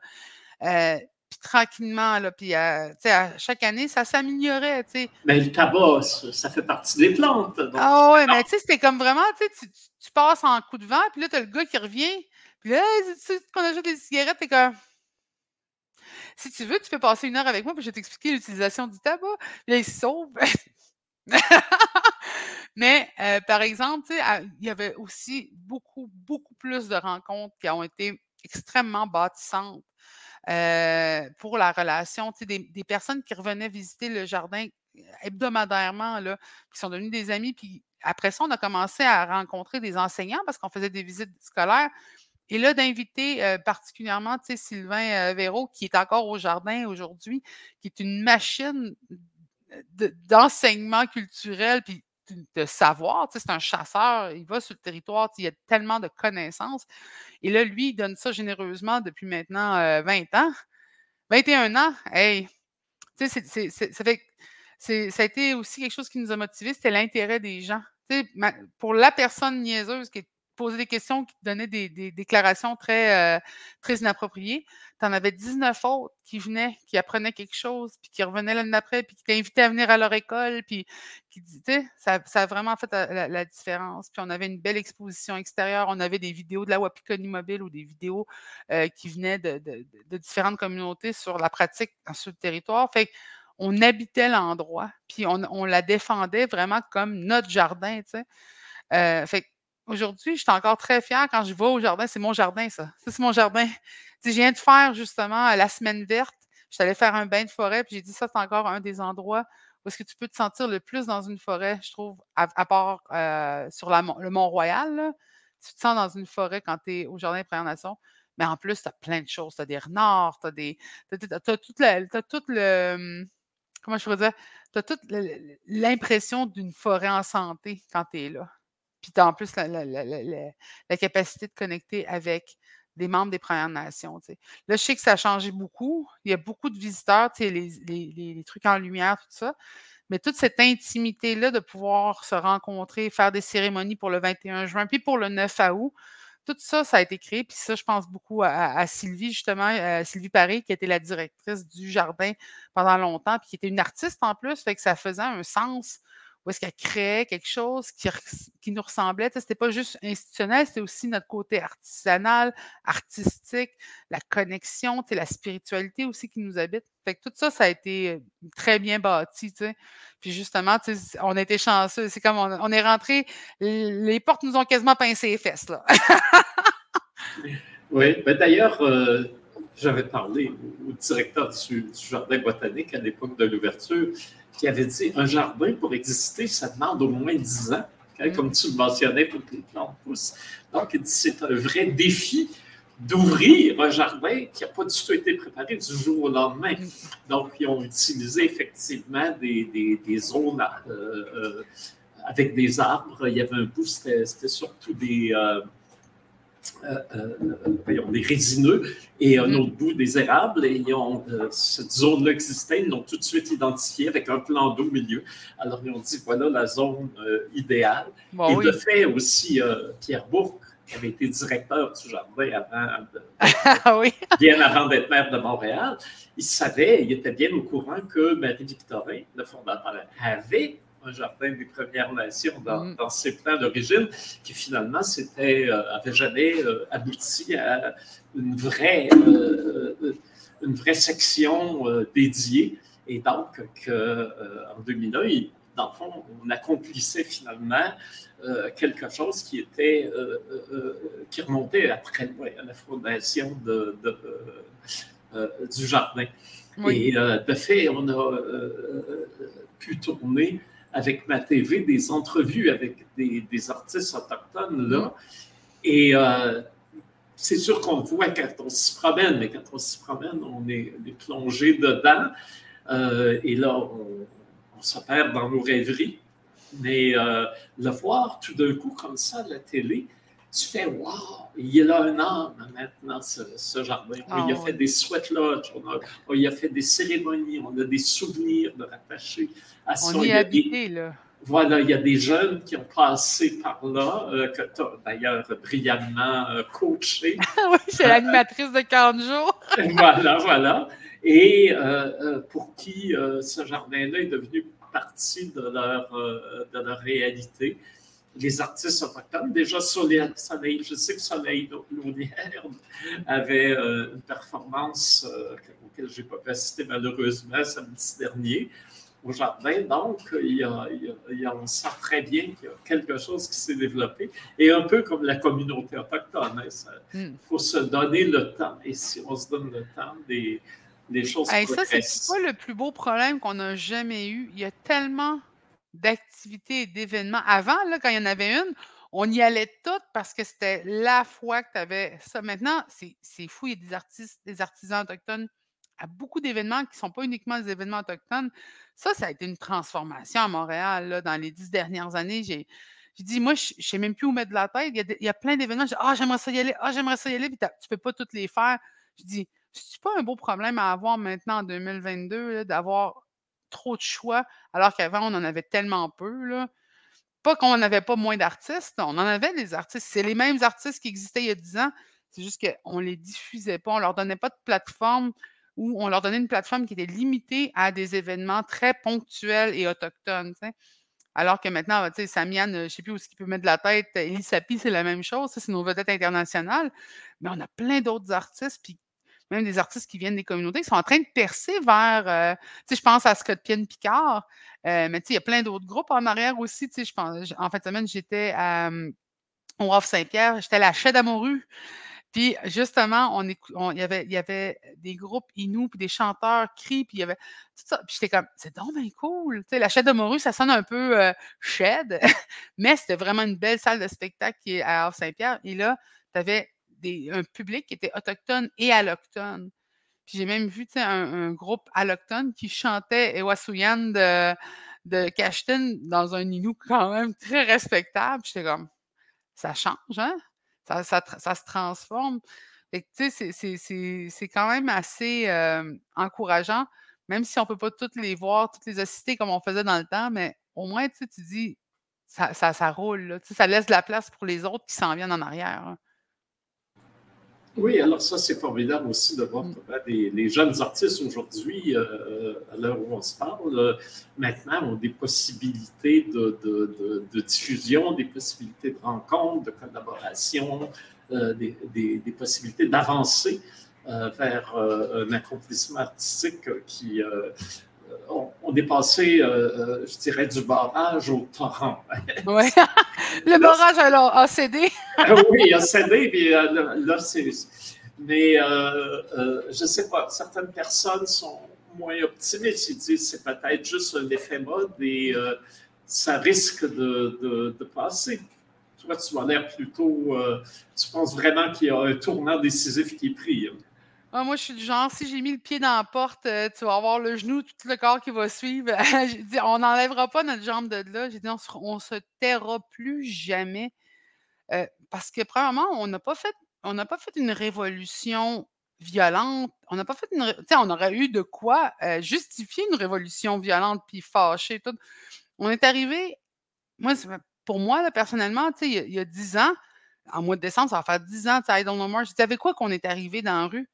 Euh, puis tranquillement, là, puis euh, à chaque année, ça s'améliorait, Mais le tabac, ça, fait partie des plantes. Ah ouais, mais tu sais, c'était comme vraiment, tu, tu passes en coup de vent, puis là, tu as le gars qui revient, puis là, tu sais, qu'on achète des cigarettes, t'es comme... Si tu veux, tu peux passer une heure avec moi, puis je vais t'expliquer l'utilisation du tabac. Là, il se sauve. Mais, euh, par exemple, il y avait aussi beaucoup, beaucoup plus de rencontres qui ont été extrêmement bâtissantes euh, pour la relation. Des, des personnes qui revenaient visiter le jardin euh, hebdomadairement, là, qui sont devenus des amis. Puis après ça, on a commencé à rencontrer des enseignants parce qu'on faisait des visites scolaires. Et là, d'inviter particulièrement Sylvain Véraud, qui est encore au jardin aujourd'hui, qui est une machine d'enseignement culturel, puis de savoir. c'est un chasseur, il va sur le territoire, il y a tellement de connaissances. Et là, lui, il donne ça généreusement depuis maintenant 20 ans. 21 ans, hey! Tu sais, ça, fait, ça a été aussi quelque chose qui nous a motivés, c'était l'intérêt des gens. pour la personne niaiseuse qui est poser des questions, qui donnaient des, déclarations très, euh, très inappropriées. Tu en avais 19 autres qui venaient, qui apprenaient quelque chose, puis qui revenaient l'année d'après, puis qui t'invitaient à venir à leur école, puis qui disaient, ça, ça a vraiment fait la, différence. Puis on avait une belle exposition extérieure, on avait des vidéos de la Wapikoni Mobile ou des vidéos euh, qui venaient de, différentes communautés sur la pratique sur le territoire. Fait on habitait l'endroit, puis on, la défendait vraiment comme notre jardin, tu sais. Euh, fait Aujourd'hui, je suis encore très fière quand je vais au jardin. C'est mon jardin, ça. Ça, c'est mon jardin. je viens de faire justement la semaine verte. Je suis allée faire un bain de forêt, puis j'ai dit ça, c'est encore un des endroits où est-ce que tu peux te sentir le plus dans une forêt, je trouve, à, part euh, sur le Mont-Royal. Tu te sens dans une forêt quand tu es au Jardin des Premières Nations. Mais en plus, tu as plein de choses. Tu as des renards, tu as, des, toute, le. Hum, comment je pourrais dire? Tu as toute l'impression d'une forêt en santé quand tu es là. Puis en plus la, capacité de connecter avec des membres des Premières Nations. Là, je sais que ça a changé beaucoup. Il y a beaucoup de visiteurs, les, les, trucs en lumière, tout ça. Mais toute cette intimité-là de pouvoir se rencontrer, faire des cérémonies pour le 21 juin, puis pour le 9 août, tout ça, ça a été créé. Puis ça, je pense beaucoup à, Sylvie, justement, à Sylvie Paris, qui était la directrice du jardin pendant longtemps, puis qui était une artiste en plus, fait que ça faisait un sens où est-ce qu'elle créait quelque chose qui, nous ressemblait. C'était pas juste institutionnel, c'était aussi notre côté artisanal, artistique, la connexion, la spiritualité aussi qui nous habite. Tout ça, ça a été très bien bâti. Puis justement, on a été chanceux. C'est comme on, est rentré, les portes nous ont quasiment pincé les fesses. Là. oui, ben d'ailleurs, euh, j'avais parlé au directeur du, du jardin botanique à l'époque de l'ouverture qui avait dit un jardin pour exister, ça demande au moins 10 ans. Hein, mm. Comme tu le mentionnais, pour que les plantes poussent. Donc, il dit c'est un vrai défi d'ouvrir un jardin qui n'a pas du tout été préparé du jour au lendemain. Mm. Donc, ils ont utilisé effectivement des, des, zones euh, euh, avec des arbres. Il y avait un bout, c'était surtout des, euh, euh, euh, des résineux et un mm-hmm. autre bout des érables. Et ils ont, euh, cette zone-là existait, ils l'ont tout de suite identifiée avec un plan d'eau au milieu. Alors, ils ont dit voilà la zone idéale. et de fait, aussi, Pierre Bourque, qui avait été directeur du jardin avant, ah bien avant d'être maire de Montréal, il savait, il était bien au courant que Marie-Victorin, le fondateur, avait un jardin des Premières Nations dans, mm. ses plans d'origine, qui finalement n'avait euh, jamais euh, abouti à une vraie, euh, une vraie section dédiée. Et donc, en 2001, dans le fond, on accomplissait finalement quelque chose qui était qui remontait à très loin, à la fondation de, du jardin. Et de fait, on a pu tourner avec ma TV des entrevues avec des, artistes autochtones là. Et euh, c'est sûr qu'on voit quand on s'y promène, mais quand on s'y promène, on est, plongé dedans. Euh, et là, on, on, se perd dans nos rêveries. Mais euh, le voir tout d'un coup comme ça à la télé, tu fais Waouh, il a un an maintenant, ce, jardin. Ah il a fait des sweat lodges, on il a fait des cérémonies, on a des souvenirs de rattacher à son. On y est habité, là. Voilà, il y a des jeunes qui ont passé par là, euh, que tu as d'ailleurs brillamment euh, coaché. oui, c'est l'animatrice de 40 jours. voilà, voilà. Et euh, pour qui ce jardin-là est devenu partie de leur, de leur réalité les artistes autochtones. Déjà, Soleil, je sais que Soleil Laudière avait euh, une performance euh, auquel je n'ai pas pu assister malheureusement samedi dernier au jardin. Donc, il y a, il y a, on sent très bien qu'il y a quelque chose qui s'est développé. Et un peu comme la communauté autochtone, hein, il hmm. faut se donner le temps. Et si on se donne le temps, des, des choses hey, Ça, c'est pas le plus beau problème qu'on a jamais eu. Il y a tellement d'activités et d'événements. Avant, là, quand il y en avait une, on y allait toutes parce que c'était la fois que tu avais ça. Maintenant, c'est fou, il y a des artistes, des artisans autochtones à beaucoup d'événements qui ne sont pas uniquement des événements autochtones. Ça, ça a été une transformation à Montréal là, dans les dix dernières années. J'ai dit, moi, je ne sais même plus où mettre de la tête. Il y a, plein d'événements. Ah, j'aimerais ça y aller. Ah, j'aimerais ça y aller. Puis tu ne peux pas toutes les faire. Je dis, c'est pas un beau problème à avoir maintenant en 2022 d'avoir trop de choix, alors qu'avant, on en avait tellement peu. Là. Pas qu'on n'avait pas moins d'artistes, on en avait des artistes. C'est les mêmes artistes qui existaient il y a 10 ans. C'est juste qu'on ne les diffusait pas, on ne leur donnait pas de plateforme ou on leur donnait une plateforme qui était limitée à des événements très ponctuels et autochtones. Alors que maintenant, tu sais, Samian, je ne sais plus où il peut mettre de la tête. Elie Sapi, c'est la même chose. C'est nos vedettes internationales. Mais on a plein d'autres artistes. Puis même des artistes qui viennent des communautés, qui sont en train de percer vers, euh, tu sais, je pense à Scott Pienne Picard, euh, mais tu sais, il y a plein d'autres groupes en arrière aussi, tu sais, je pense, en fin de semaine, j'étais au Saint-Pierre, j'étais à la Chaîne d'Amouru, Puis justement, on, il, y avait, il y avait des groupes Inou, puis des chanteurs cris, puis il y avait tout ça. Puis j'étais comme, c'est donc bien cool. Tu sais, la chaîne de ça sonne un peu euh, mais c'était vraiment une belle salle de spectacle qui est à Havre-Saint-Pierre. Et là, tu avais un public qui était autochtone et allochtone. Puis j'ai même vu un, groupe allochtone qui chantait Ewasuyan de, de Cashton dans un Inou quand même très respectable. J'étais comme, ça change, hein? Ça, se transforme. c'est quand même assez encourageant, même si on ne peut pas toutes les voir, toutes les assister comme on faisait dans le temps, mais au moins, tu dis, ça, ça, roule, ça laisse de la place pour les autres qui s'en viennent en arrière. Hein. Oui, alors ça, c'est formidable aussi de voir mmh. des, les jeunes artistes aujourd'hui, euh, à l'heure où on se parle, euh, maintenant ont des possibilités de, diffusion, des possibilités de rencontre, de collaboration, euh, des, possibilités d'avancer vers un accomplissement artistique qui, on, est passé, je dirais, du barrage au torrent. oui, le barrage a, cédé. oui, il a cédé, puis là, c'est. Mais je ne sais pas, certaines personnes sont moins optimistes. Ils disent c'est peut-être juste un effet mode et ça risque de, passer. Toi, tu as l'air plutôt. tu penses vraiment qu'il y a un tournant décisif qui est pris. Hein? Ah, moi, je suis du genre, si j'ai mis le pied dans la porte, euh, tu vas avoir le genou, tout le corps qui va suivre. j'ai dit, on n'enlèvera pas notre jambe de là. J'ai dit, on ne se, taira plus jamais. Euh, parce que, premièrement, on n'a pas fait on n'a pas fait une révolution violente. On n'a pas fait une. Tu sais, on aurait eu de quoi euh, justifier une révolution violente puis fâcher. Tout. On est arrivé. Moi, pour moi, personnellement, tu sais, il y a dix ans, en mois de décembre, ça va faire dix ans, tu sais, I don't know more. Je disais, avec quoi qu'on est arrivé dans la rue?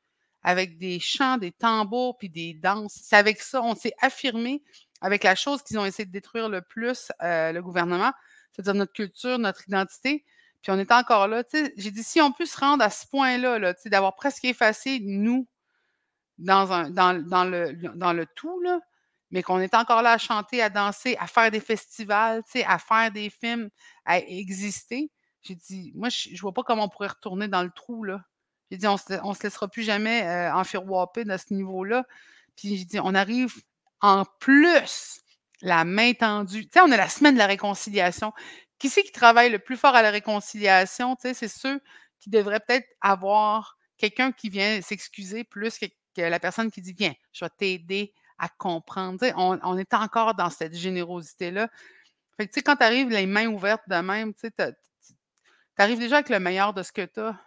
Avec des chants, des tambours, puis des danses. C'est avec ça, on s'est affirmé avec la chose qu'ils ont essayé de détruire le plus, euh, le gouvernement, c'est-à-dire notre culture, notre identité. Puis on est encore là. J'ai dit, si on peut se rendre à ce point-là, -là, d'avoir presque effacé nous dans, le, tout, mais qu'on est encore là à chanter, à danser, à faire des festivals, à faire des films, à exister. J'ai dit, moi, je ne vois pas comment on pourrait retourner dans le trou, là. J'ai dit, on ne se laissera plus jamais euh, enfirouaper à ce niveau-là. Puis j'ai dit, on arrive en plus la main tendue. Tu sais, on a la semaine de la réconciliation. Qui c'est qui travaille le plus fort à la réconciliation? Tu sais, c'est ceux qui devraient peut-être avoir quelqu'un qui vient s'excuser plus que, la personne qui dit, viens, je vais t'aider à comprendre. On, est encore dans cette générosité-là. Fait que, tu sais, quand tu arrives les mains ouvertes de même, tu sais, arrives déjà avec le meilleur de ce que tu as.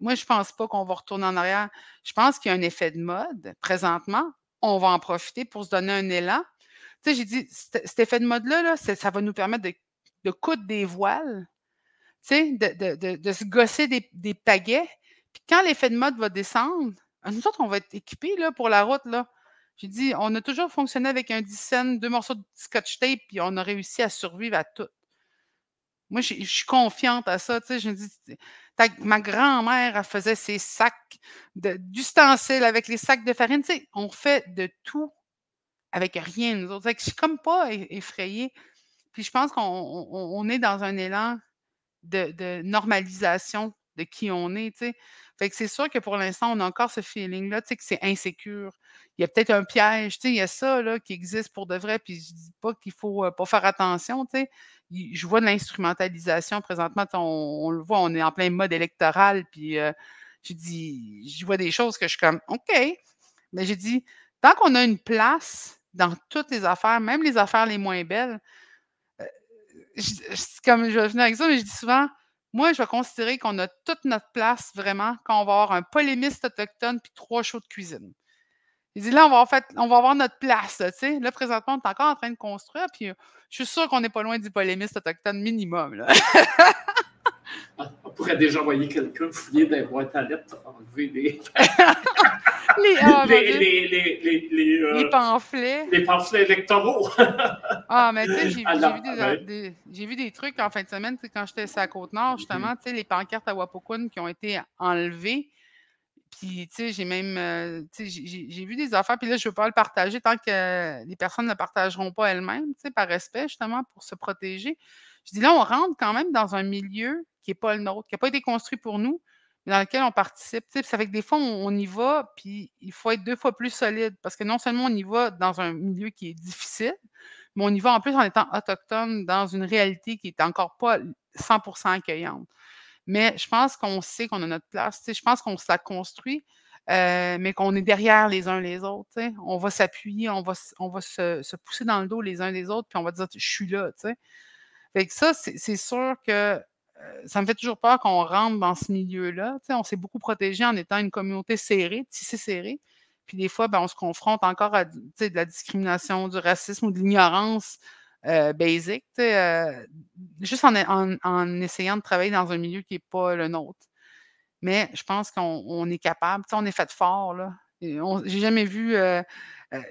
Moi, je ne pense pas qu'on va retourner en arrière. Je pense qu'il y a un effet de mode présentement. On va en profiter pour se donner un élan. Tu sais, j'ai dit, cet effet de mode-là, ça va nous permettre de, coudre des voiles, de, se gosser des, des pagaies. Puis quand l'effet de mode va descendre, nous autres, on va être équipés pour la route. Là. J'ai dit, on a toujours fonctionné avec un 10 deux morceaux de scotch tape, puis on a réussi à survivre à tout. Moi, je suis confiante à ça. Je me dis, ma grand-mère, elle faisait ses sacs d'ustensiles avec les sacs de farine. On fait de tout avec rien, nous autres. je suis comme pas effrayée. Puis je pense qu'on est dans un élan de, normalisation de qui on est, tu sais. Fait que c'est sûr que pour l'instant, on a encore ce feeling-là, tu sais, que c'est insécure. Il y a peut-être un piège, tu sais, il y a ça, là, qui existe pour de vrai, puis je dis pas qu'il faut pas faire attention, tu sais. Je vois de l'instrumentalisation présentement, on, le voit, on est en plein mode électoral, puis j'ai dit, je vois des choses que je suis comme, OK. Mais j'ai dit, tant qu'on a une place dans toutes les affaires, même les affaires les moins belles, comme je vais venir avec ça, mais je dis souvent, moi, je vais considérer qu'on a toute notre place vraiment quand on va avoir un polémiste autochtone puis trois shows de cuisine. Il dit là, on va, fait, on va avoir notre place. Tu sais. Là, présentement, on est encore en train de construire, puis je suis sûr qu'on n'est pas loin du polémiste autochtone minimum. Là. on pourrait déjà envoyer quelqu'un fouiller dans les boîtes à lettres pour enlever des. les, oh, les, les, les, les, euh, pamphlets. Les pamphlets électoraux. ah, mais tu sais, j'ai vu, des, j'ai vu des trucs en fin de semaine, quand j'étais à Côte-Nord, justement, tu sais, les pancartes à Wapokun qui ont été enlevées. Puis, tu sais, j'ai même, euh, tu sais, j'ai vu des affaires, puis là, je ne veux pas le partager tant que les personnes ne le partageront pas elles-mêmes, tu sais, par respect, justement, pour se protéger. Je dis là, on rentre quand même dans un milieu qui n'est pas le nôtre, qui n'a pas été construit pour nous, dans lequel on participe. Tu sais, ça fait que des fois, on, y va, puis il faut être deux fois plus solide parce que non seulement on y va dans un milieu qui est difficile, mais on y va en plus en étant autochtone dans une réalité qui est encore pas 100% accueillante. Mais je pense qu'on sait qu'on a notre place. Je pense qu'on se la construit, euh, mais qu'on est derrière les uns les autres. On va s'appuyer, on va, on va se, se, pousser dans le dos les uns des autres, puis on va dire Je suis là. Tu sais. Fait que ça, c'est sûr que ça me fait toujours peur qu'on rentre dans ce milieu-là. On s'est beaucoup protégé en étant une communauté serrée, tissée serrée. Puis des fois, ben, on se confronte encore à de la discrimination, du racisme ou de l'ignorance euh, basique, euh, juste en, essayant de travailler dans un milieu qui n'est pas le nôtre. Mais je pense qu'on est capable. On est fait fort. J'ai jamais vu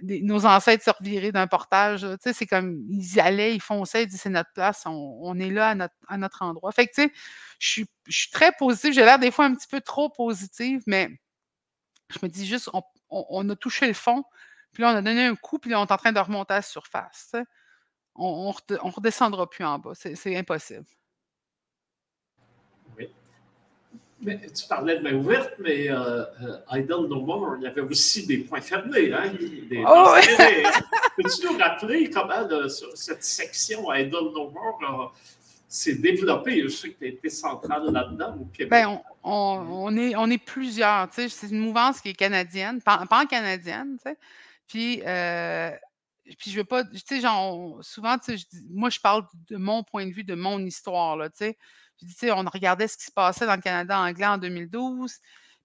nos ancêtres se revirer d'un portage. C'est comme ils allaient, ils fonçaient, ils disaient c'est notre place, on, est là à notre, endroit. Fait que tu sais, je suis, très positive. J'ai l'air des fois un petit peu trop positive, mais je me dis juste, on, a touché le fond, puis là, on a donné un coup, puis là, on est en train de remonter à la surface. On ne redescendra plus en bas. C'est impossible. Mais tu parlais de main ouverte, mais euh, euh, Idle No More, il y avait aussi des points fermés. Hein? Des, oh, Peux-tu nous rappeler comment cette section Idle No More s'est développée? Je sais que tu as été centrale là-dedans au Québec. Ben, on, est, on est plusieurs. C'est une mouvance qui est canadienne, pan-canadienne. Puis, euh, puis je veux pas, tu sais, genre, souvent, tu sais, moi, je parle de mon point de vue, de mon histoire, là, tu sais on regardait ce qui se passait dans le Canada anglais en 2012.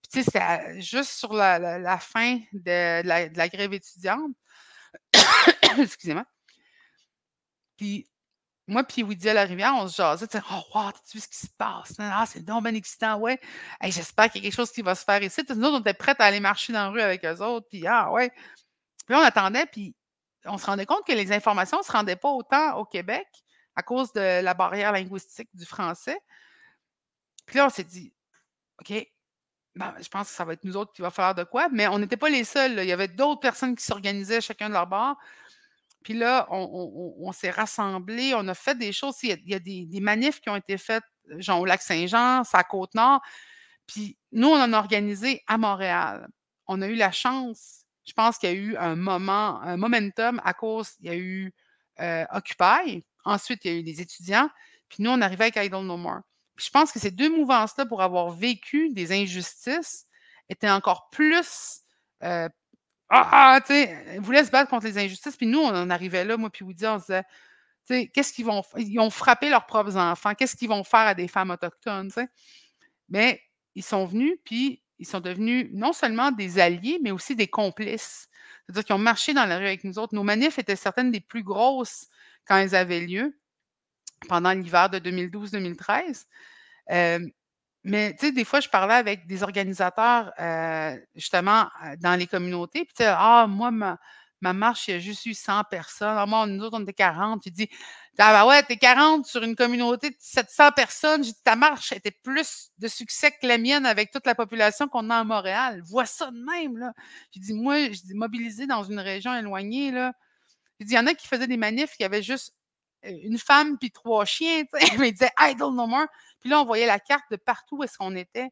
Puis, tu sais, juste sur la, fin de, la, grève étudiante. Excusez-moi. Puis, moi, puis Woody à la rivière, on se jasait, oh, wow, tu vu ce qui se passe? Ah, c'est donc bien excitant, ouais. J'espère qu'il y a quelque chose qui va se faire ici. Nous autres, on était prêts à aller marcher dans la rue avec eux autres, puis ah, ouais. Puis on attendait, puis on se rendait compte que les informations ne se rendaient pas autant au Québec à cause de la barrière linguistique du français. Puis là, on s'est dit, OK, ben, je pense que ça va être nous autres qui va falloir de quoi, mais on n'était pas les seuls. Il y avait d'autres personnes qui s'organisaient chacun de leur bord. Puis là, on, s'est rassemblés, on a fait des choses. Il y a, des, manifs qui ont été faites, genre au Lac-Saint-Jean, à Côte-Nord. Puis nous, on en a organisé à Montréal. On a eu la chance, je pense qu'il y a eu un moment, un momentum à cause, il y a eu euh, Occupy, Ensuite, il y a eu les étudiants. Puis nous, on arrivait avec Idle No More. Puis je pense que ces deux mouvances-là, pour avoir vécu des injustices, étaient encore plus. Euh, ah, ah tu sais, voulaient se battre contre les injustices. Puis nous, on en arrivait là, moi, puis Woody, on se disait, tu sais, qu'est-ce qu'ils vont faire? Ils ont frappé leurs propres enfants. Qu'est-ce qu'ils vont faire à des femmes autochtones, tu? Mais ils sont venus, puis ils sont devenus non seulement des alliés, mais aussi des complices. C'est-à-dire qu'ils ont marché dans la rue avec nous autres. Nos manifs étaient certaines des plus grosses quand elles avaient lieu pendant l'hiver de 2012-2013. Euh, mais tu sais, des fois, je parlais avec des organisateurs, euh, justement, euh, dans les communautés. Puis tu sais, ah, moi, ma, marche, il y a juste eu 100 personnes. Ah, moi, nous autres, on était 40. Tu dis, ah, bah ouais, t'es 40 sur une communauté de 700 personnes. J'ai dit, ta marche était plus de succès que la mienne avec toute la population qu'on a à Montréal. Vois ça de même, là. J'ai dit, moi, je dis, mobilisé dans une région éloignée, là, il y en a qui faisaient des manifs, il y avait juste une femme puis trois chiens, mais ils disaient Idle no more. Puis là, on voyait la carte de partout où est-ce qu'on était.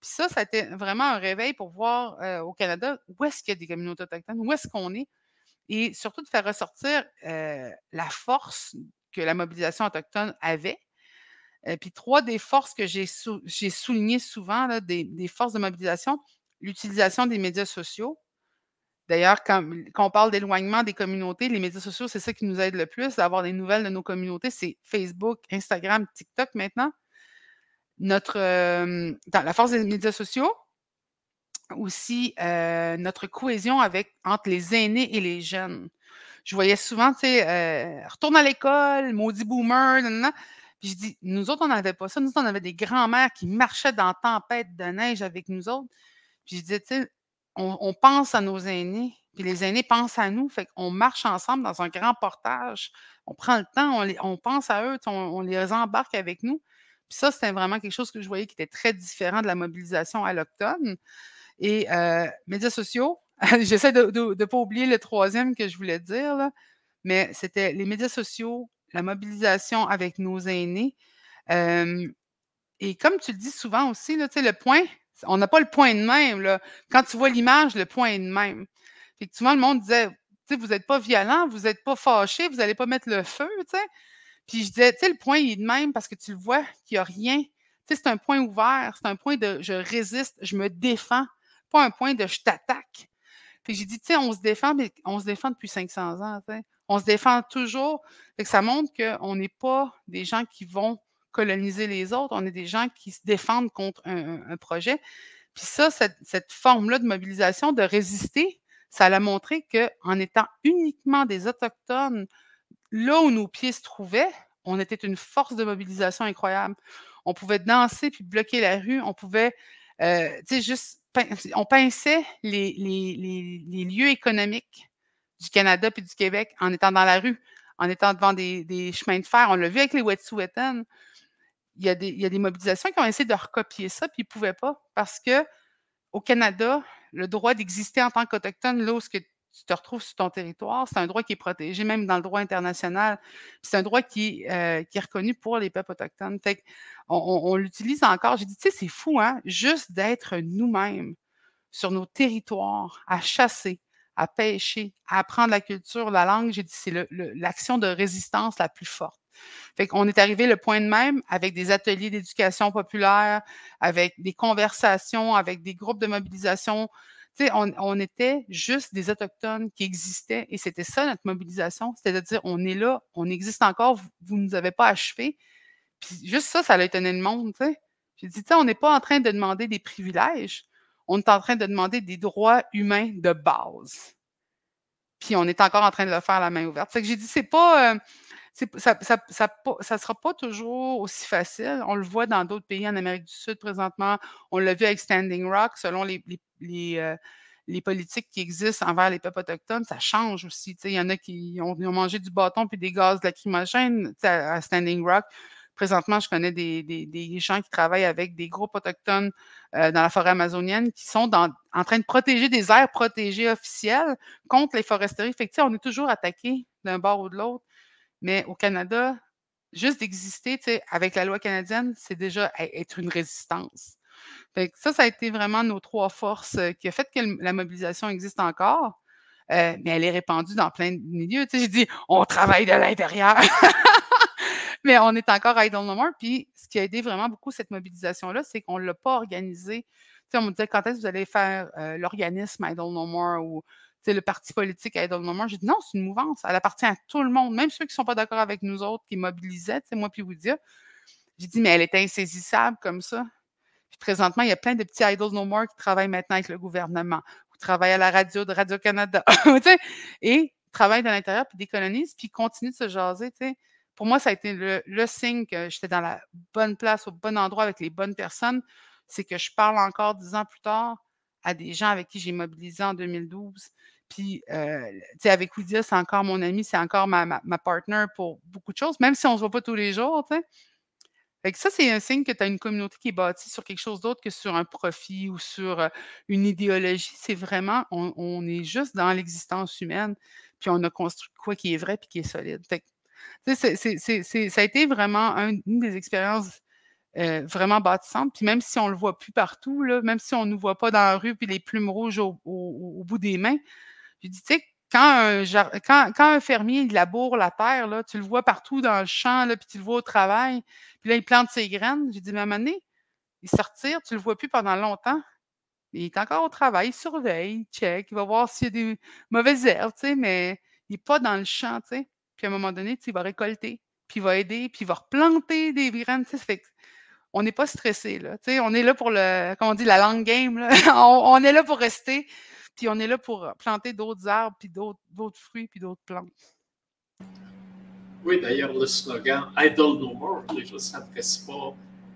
Puis ça, ça a été vraiment un réveil pour voir au Canada où est-ce qu'il y a des communautés autochtones, où est-ce qu'on est. Et surtout de faire ressortir la force que la mobilisation autochtone avait. Puis trois des forces que j'ai soulignées souvent, des forces de mobilisation, l'utilisation des médias sociaux, D'ailleurs, quand, on parle d'éloignement des communautés, les médias sociaux, c'est ça qui nous aide le plus, d'avoir des nouvelles de nos communautés. C'est Facebook, Instagram, TikTok maintenant. Notre, dans la force des médias sociaux, aussi euh, notre cohésion entre les aînés et les jeunes. Je voyais souvent, tu sais, euh, retourne à l'école, maudit boomer, Puis je dis, nous autres, on n'avait pas ça. Nous autres, on avait des grands-mères qui marchaient dans tempête de neige avec nous autres. Puis je disais, tu sais, on, pense à nos aînés, puis les aînés pensent à nous. Fait qu'on marche ensemble dans un grand portage. On prend le temps, on, pense à eux, on, les embarque avec nous. Puis ça, c'était vraiment quelque chose que je voyais qui était très différent de la mobilisation à l'octone. Et euh, médias sociaux, j'essaie de ne pas oublier le troisième que je voulais dire, mais c'était les médias sociaux, la mobilisation avec nos aînés. et comme tu le dis souvent aussi, le point, on n'a pas le point de même. Là. Quand tu vois l'image, le point est de même. Effectivement, le monde disait, vous n'êtes pas violent, vous n'êtes pas fâché, vous n'allez pas mettre le feu. sais. Puis je disais, le point est de même parce que tu le vois qu'il n'y a rien. C'est un point ouvert, c'est un point de je résiste, je me défends, pas un point de je t'attaque. Puis j'ai dit, tu sais, on se défend, mais on se défend depuis 500 ans. On se défend toujours. Fait ça montre qu'on n'est pas des gens qui vont coloniser les autres, on est des gens qui se défendent contre un, projet. Puis ça, cette, forme-là de mobilisation, de résister, ça l'a montré qu'en étant uniquement des Autochtones, là où nos pieds se trouvaient, on était une force de mobilisation incroyable. On pouvait danser puis bloquer la rue. On pouvait, euh, tu sais, juste, on pinçait les, lieux économiques du Canada puis du Québec en étant dans la rue, en étant devant des, chemins de fer. On l'a vu avec les Wet'suwet'en. Il y, a des, mobilisations qui ont essayé de recopier ça, puis ils ne pouvaient pas parce que au Canada, le droit d'exister en tant qu'Autochtone, lorsque tu te retrouves sur ton territoire, c'est un droit qui est protégé, même dans le droit international. C'est un droit qui, euh, qui, est reconnu pour les peuples autochtones. Fait on, l'utilise encore. J'ai dit, tu sais, c'est fou, hein? Juste d'être nous-mêmes sur nos territoires, à chasser, à pêcher, à apprendre la culture, la langue. J'ai dit, c'est l'action de résistance la plus forte. Fait qu'on est arrivé le point de même avec des ateliers d'éducation populaire, avec des conversations, avec des groupes de mobilisation on, était juste des Autochtones qui existaient et c'était ça notre mobilisation. C'est-à-dire, on est là, on existe encore, vous ne nous avez pas achevés. Puis juste ça, ça a étonné le monde. J'ai dit, on n'est pas en train de demander des privilèges, on est en train de demander des droits humains de base. Puis on est encore en train de le faire à la main ouverte. j'ai dit, c'est pas. Euh, ça ne sera pas toujours aussi facile. On le voit dans d'autres pays en Amérique du Sud présentement. On l'a vu avec Standing Rock, selon les, euh, politiques qui existent envers les peuples autochtones, ça change aussi. Il y en a qui ont, mangé du bâton puis des gaz lacrymogènes à, à Standing Rock. Présentement, je connais des, gens qui travaillent avec des groupes autochtones euh, dans la forêt amazonienne qui sont en train de protéger des aires protégées officielles contre les foresteries. Fait on est toujours attaqué d'un bord ou de l'autre. Mais au Canada, juste d'exister avec la loi canadienne, c'est déjà être une résistance. ça, ça a été vraiment nos trois forces euh, qui a fait que la mobilisation existe encore. Euh, mais elle est répandue dans plein de milieux. j'ai dit, on travaille de l'intérieur. mais on est encore à Idle No More. Puis, ce qui a aidé vraiment beaucoup cette mobilisation-là, c'est qu'on ne l'a pas organisée. on me disait, quand est-ce que vous allez faire euh, l'organisme Idle No More ou le parti politique à Idle No More. J'ai dit non, c'est une mouvance. Elle appartient à tout le monde, même ceux qui ne sont pas d'accord avec nous autres, qui mobilisaient, moi puis vous dire. J'ai dit, mais elle est insaisissable comme ça. Puis présentement, il y a plein de petits Idle No More qui travaillent maintenant avec le gouvernement, qui travaillent à la radio de Radio-Canada, et travaillent de l'intérieur, puis décolonisent, puis continuent de se jaser. Pour moi, ça a été le signe que j'étais dans la bonne place, au bon endroit, avec les bonnes personnes. C'est que je parle encore dix ans plus tard à des gens avec qui j'ai mobilisé en 2012, puis, euh, tu sais, avec Widia, c'est encore mon ami, c'est encore ma, ma, partner pour beaucoup de choses, même si on ne se voit pas tous les jours, tu sais. Ça, c'est un signe que tu as une communauté qui est bâtie sur quelque chose d'autre que sur un profit ou sur euh, une idéologie. C'est vraiment, on, est juste dans l'existence humaine, puis on a construit quoi qui est vrai puis qui est solide. Fait que, ça a été vraiment une des expériences euh, vraiment bâtissantes. Puis même si on ne le voit plus partout, là, même si on ne nous voit pas dans la rue, puis les plumes rouges au bout des mains, j'ai dit, tu sais, quand un, fermier il laboure la terre, là, tu le vois partout dans le champ, là, puis tu le vois au travail, puis là, il plante ses graines. J'ai dit, mais à un moment donné, il sortir, tu ne le vois plus pendant longtemps. Il est encore au travail, il surveille, il check, il va voir s'il y a des mauvaises herbes, tu sais, mais il n'est pas dans le champ, tu sais. Puis à un moment donné, il va récolter, puis il va aider, puis il va replanter des graines, tu sais. Fait on n'est pas stressé, là. Tu sais, on est là pour le, comment on dit, la long game, on est là pour rester puis on est là pour planter d'autres arbres, puis d'autres fruits, puis d'autres plantes. Oui, d'ailleurs, le slogan Idle No More, les gens ne s'adressent pas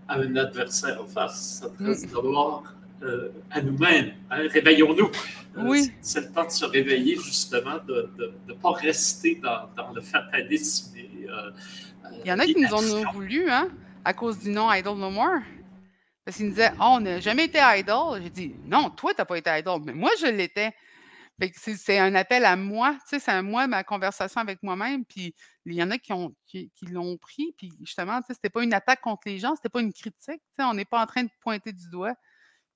à un adversaire en face, s'adresse mm. d'abord euh, à nous-mêmes. Hein, réveillons-nous. Euh, oui. C'est le temps de se réveiller, justement, de ne pas rester dans, le fatalisme. Euh, Il y en a qui nous ont voulu, hein, à cause du nom Idle No More. Parce qu'il me disait, oh, on n'a jamais été idol. J'ai dit, non, toi, tu n'as pas été idol, mais moi, je l'étais. c'est un appel à moi, c'est à moi, ma conversation avec moi-même. Puis il y en a qui ont qui, l'ont pris. Puis justement, sais, c'était pas une attaque contre les gens, c'était pas une critique. On n'est pas en train de pointer du doigt.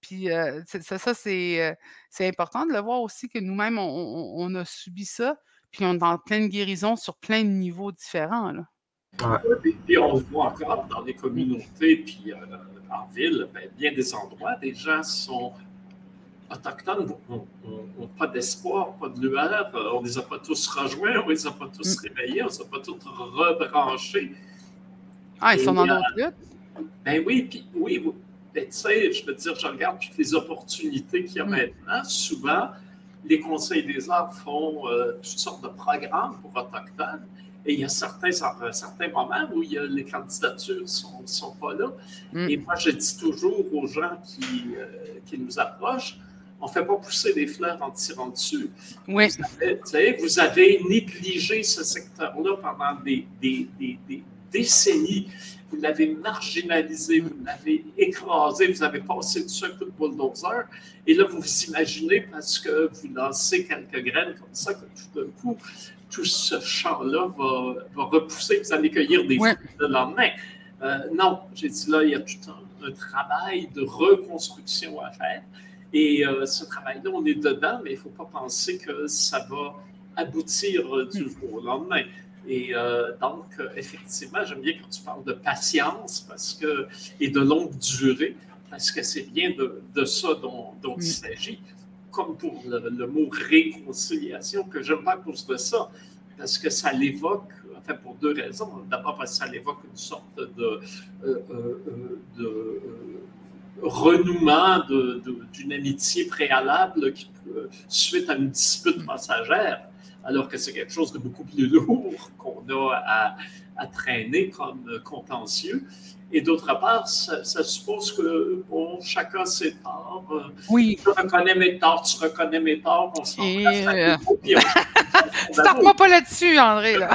Puis euh, ça, ça c'est, euh, c'est important de le voir aussi que nous-mêmes, on, a subi ça. Puis on est en pleine guérison sur plein de niveaux différents. Puis, on le voit encore dans les communautés, puis euh, en ville, ben, bien des endroits, des gens sont autochtones n'ont pas d'espoir, pas de lueur. Euh, on ne les a pas tous rejoints, on ne les a pas tous mm. réveillés, on ne les a pas tous rebranchés. Ah, ils sont dans notre lutte? Ben oui, puis oui, ben, tu sais, je veux dire, je regarde toutes les opportunités qu'il y a mm. maintenant. Souvent, les conseils des arts font euh, toutes sortes de programmes pour autochtones. Et il y a certains, certains moments où il y a, les candidatures ne sont, sont, pas là. Mm. Et moi, je dis toujours aux gens qui, euh, qui nous approchent, on ne fait pas pousser des fleurs en tirant dessus. Oui. Vous avez, vous avez négligé ce secteur-là pendant des, des, des, décennies. Vous l'avez marginalisé, vous l'avez écrasé, vous avez passé dessus un coup de bulldozer. Et là, vous vous imaginez, parce que vous lancez quelques graines comme ça, que tout d'un coup, tout ce champ-là va, va, repousser, vous allez cueillir des fruits le lendemain. Euh, non, j'ai dit là, il y a tout un, un travail de reconstruction à faire. Et euh, ce travail-là, on est dedans, mais il ne faut pas penser que ça va aboutir euh, du jour au lendemain. Et euh, donc, effectivement, j'aime bien quand tu parles de patience parce que, et de longue durée, parce que c'est bien de, ça dont, il s'agit. Comme pour le, mot réconciliation, que j'aime pas à cause de ça, parce que ça l'évoque, enfin pour deux raisons. D'abord parce que ça l'évoque une sorte de, de renouement d'une amitié préalable qui, suite à une dispute passagère, alors que c'est quelque chose de beaucoup plus lourd qu'on a à, traîner comme contentieux. Et d'autre part, ça, suppose que bon, chacun ses torts. Oui. Je reconnais mes torts, tu reconnais mes torts, on s'en euh... Starte-moi pas là-dessus, André. Là.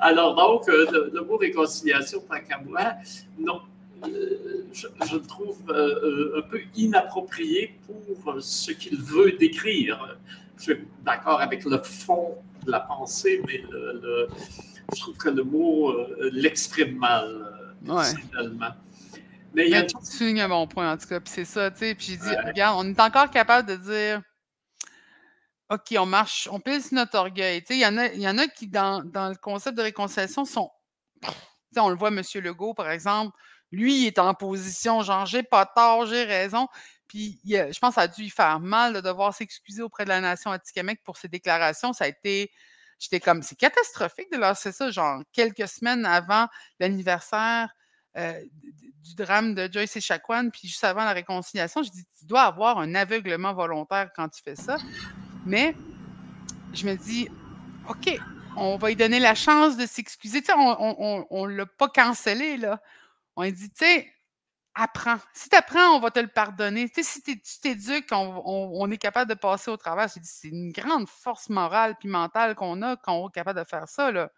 Alors donc, euh, le, mot réconciliation, tant qu'à moi, non, euh, je, le trouve euh, euh, un peu inapproprié pour ce qu'il veut décrire. Je suis d'accord avec le fond de la pensée, mais je trouve que le mot l'exprime mal, personnellement. Mais il y a tu soulignes un bon point, en tout cas. Puis c'est ça, tu sais. Puis j'ai dit, regarde, on est encore capable de dire, OK, on marche, on pèse notre orgueil. Tu sais, il y, en a, il y en a qui, dans, dans le concept de réconciliation, sont. Tu sais, on le voit, M. Legault, par exemple, lui, il est en position, genre, j'ai pas tort, j'ai raison. Puis, je pense que ça a dû lui faire mal de devoir s'excuser auprès de la nation atikamekw pour ses déclarations. Ça a été, j'étais comme, c'est catastrophique de lancer ça, genre, quelques semaines avant l'anniversaire euh, du drame de Joyce et Chacuan, puis juste avant la réconciliation. Je dis, tu dois avoir un aveuglement volontaire quand tu fais ça. Mais je me dis, OK, on va lui donner la chance de s'excuser. Tu sais, on ne l'a pas cancellé, là. On dit, tu sais, apprends. Si tu apprends, on va te le pardonner. Tu sais, si tu t'éduques, on, est capable de passer au travers. C'est une grande force morale puis mentale qu'on a quand on est capable de faire ça. Là.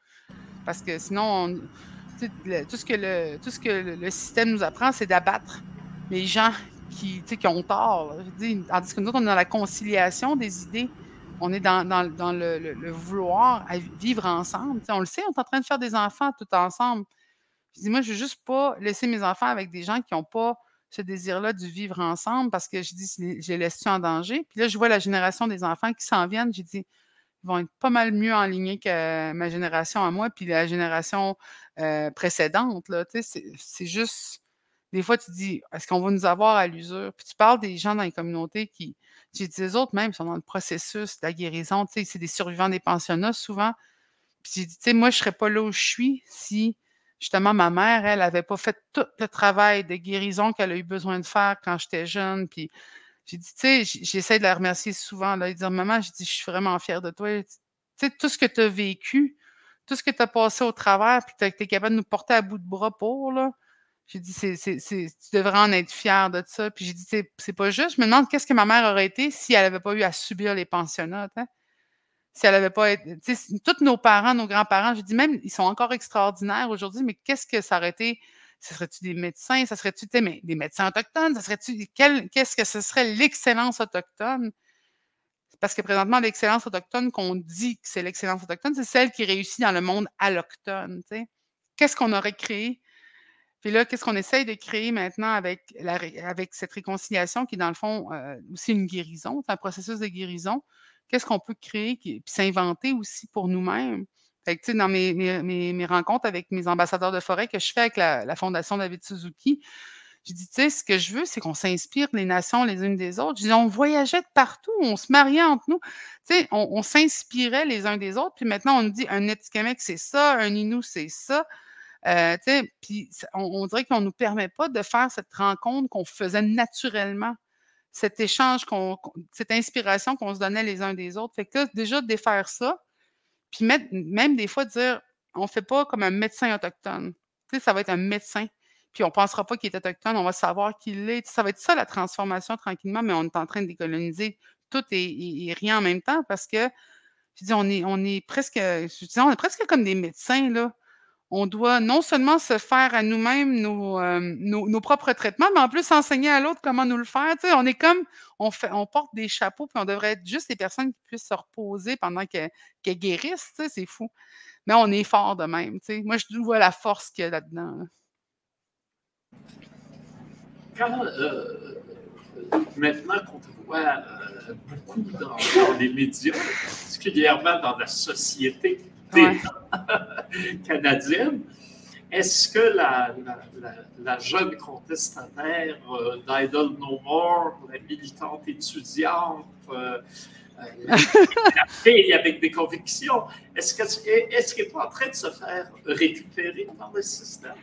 Parce que sinon, tout ce que, le, tout ce que le, système nous apprend, c'est d'abattre les gens qui, qui ont tort. tandis que nous, on est dans la conciliation des idées. On est dans, le, vouloir vivre ensemble. on le sait, on est en train de faire des enfants tout ensemble. Je dis, moi, je veux juste pas laisser mes enfants avec des gens qui n'ont pas ce désir-là du vivre ensemble parce que je dis, j'ai laissé en danger? Puis là, je vois la génération des enfants qui s'en viennent. J'ai dit, ils vont être pas mal mieux en ligne que ma génération à moi, puis la génération euh, précédente. Là, c'est juste, des fois, tu dis, est-ce qu'on va nous avoir à l'usure? Puis tu parles des gens dans les communautés qui, j'ai dit, les autres même, sont dans le processus de la guérison. C'est des survivants des pensionnats souvent. Puis j'ai dit, moi, je ne serais pas là où je suis si justement, ma mère, elle n'avait pas fait tout le travail de guérison qu'elle a eu besoin de faire quand j'étais jeune. Puis j'ai dit, tu sais, j'essaie de la remercier souvent, là, de dire, maman, je dis, je suis vraiment fière de toi. Tu sais, tout ce que tu as vécu, tout ce que tu as passé au travers, puis tu été capable de nous porter à bout de bras pour, là. J'ai dit, c'est, tu devrais en être fière de ça. Puis j'ai dit, c'est pas juste. Je me demande qu'est-ce que ma mère aurait été si elle n'avait pas eu à subir les pensionnats si elle n'avait pas été. Tous nos parents, nos grands-parents, je dis même, ils sont encore extraordinaires aujourd'hui, mais qu'est-ce que ça aurait été? Ça serait-tu des médecins? Ça serait-tu des médecins autochtones? Ça serait-tu qu'est-ce que ce serait l'excellence autochtone? Parce que présentement, l'excellence autochtone qu'on dit que c'est l'excellence autochtone, c'est celle qui réussit dans le monde allochtone. Qu'est-ce qu'on aurait créé? Puis là, qu'est-ce qu'on essaye de créer maintenant avec, avec cette réconciliation qui est dans le fond euh, aussi une guérison, c'est un processus de guérison? Qu'est-ce qu'on peut créer, puis s'inventer aussi pour nous-mêmes? Dans mes, rencontres avec mes ambassadeurs de forêt que je fais avec la, Fondation David Suzuki, je dis, tu sais, ce que je veux, c'est qu'on s'inspire les nations les unes des autres. Je dis, on voyageait de partout, on se mariait entre nous. Tu sais, on, s'inspirait les uns des autres. Puis maintenant, on nous dit, un Atikamekw, c'est ça, un Inou, c'est ça. Euh, puis on, dirait qu'on ne nous permet pas de faire cette rencontre qu'on faisait naturellement, cet échange, cette inspiration qu'on se donnait les uns des autres. Fait que là, déjà, défaire ça, puis même des fois dire, on ne fait pas comme un médecin autochtone. Tu sais, ça va être un médecin. Puis on ne pensera pas qu'il est autochtone, on va savoir qu'il est. Ça va être ça la transformation tranquillement, mais on est en train de décoloniser tout et, rien en même temps parce que je dis, on est, on est presque, je dis, on est presque comme des médecins, là on doit non seulement se faire à nous-mêmes euh, nos, propres traitements, mais en plus enseigner à l'autre comment nous le faire. on est comme, on, fait, on porte des chapeaux, puis on devrait être juste des personnes qui puissent se reposer pendant qu'elles guérissent. C'est fou. Mais on est fort de même. Moi, je vois la force qu'il y a là-dedans. Quand, euh, maintenant qu'on voit euh, beaucoup dans, les médias, particulièrement dans la société, canadienne. Est-ce que la, la, jeune contestataire euh, d'Idle No More, la militante étudiante, euh, euh, la fille avec des convictions, est-ce qu'elle est, qu pas en train de se faire récupérer par le système?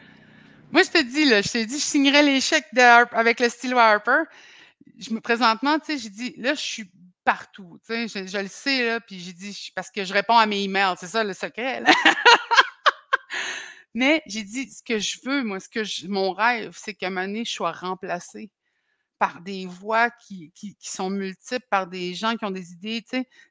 Moi, je te dis, là, je t'ai dit, je signerais l'échec avec le stylo Harper. Je me, présentement, tu sais, j'ai dit, là, je suis partout. je, le sais, là, puis j'ai dit, parce que je réponds à mes emails, c'est ça le secret. Mais j'ai dit, ce que je veux, moi, ce que mon rêve, c'est qu'à un moment je sois remplacée par des voix qui, qui, sont multiples, par des gens qui ont des idées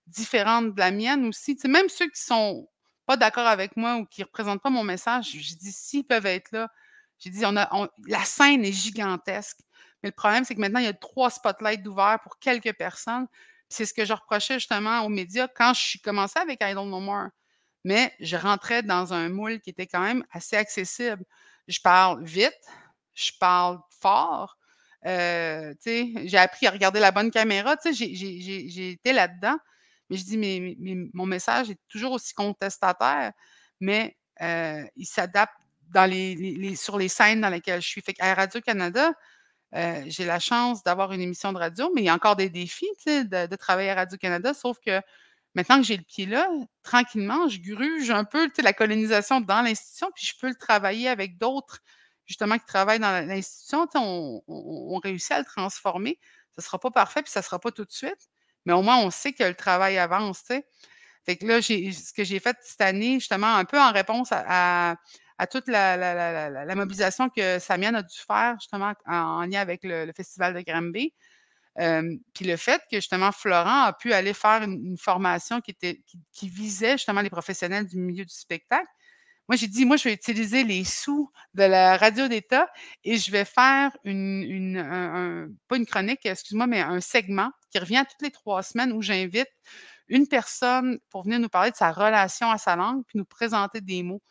différentes de la mienne aussi. même ceux qui sont pas d'accord avec moi ou qui ne représentent pas mon message, j'ai dit, s'ils peuvent être là, j'ai dit, on a, la scène est gigantesque. Mais le problème, c'est que maintenant, il y a trois spotlights ouverts pour quelques personnes. C'est ce que je reprochais justement aux médias quand je suis commencé avec I Don't More. Mais je rentrais dans un moule qui était quand même assez accessible. Je parle vite, je parle fort. Euh, j'ai appris à regarder la bonne caméra. J'ai été là-dedans. Mais je dis, mais, mon message est toujours aussi contestataire, mais euh, il s'adapte sur les scènes dans lesquelles je suis. Fait qu'à Radio-Canada, euh, j'ai la chance d'avoir une émission de radio, mais il y a encore des défis de, travailler à Radio-Canada, sauf que maintenant que j'ai le pied là, tranquillement, je gruge un peu la colonisation dans l'institution, puis je peux le travailler avec d'autres, justement, qui travaillent dans l'institution. On, réussit à le transformer. Ce ne sera pas parfait, puis ça ne sera pas tout de suite, mais au moins, on sait que le travail avance. Fait que là, ce que j'ai fait cette année, justement, un peu en réponse à toute la, mobilisation que Samian a dû faire justement en, lien avec le, festival de Granby. puis le fait que justement Florent a pu aller faire une, formation qui, était, qui, visait justement les professionnels du milieu du spectacle. Moi, j'ai dit, moi, je vais utiliser les sous de la radio d'État et je vais faire une, pas une chronique, excuse-moi, mais un segment qui revient toutes les trois semaines où j'invite une personne pour venir nous parler de sa relation à sa langue puis nous présenter des mots.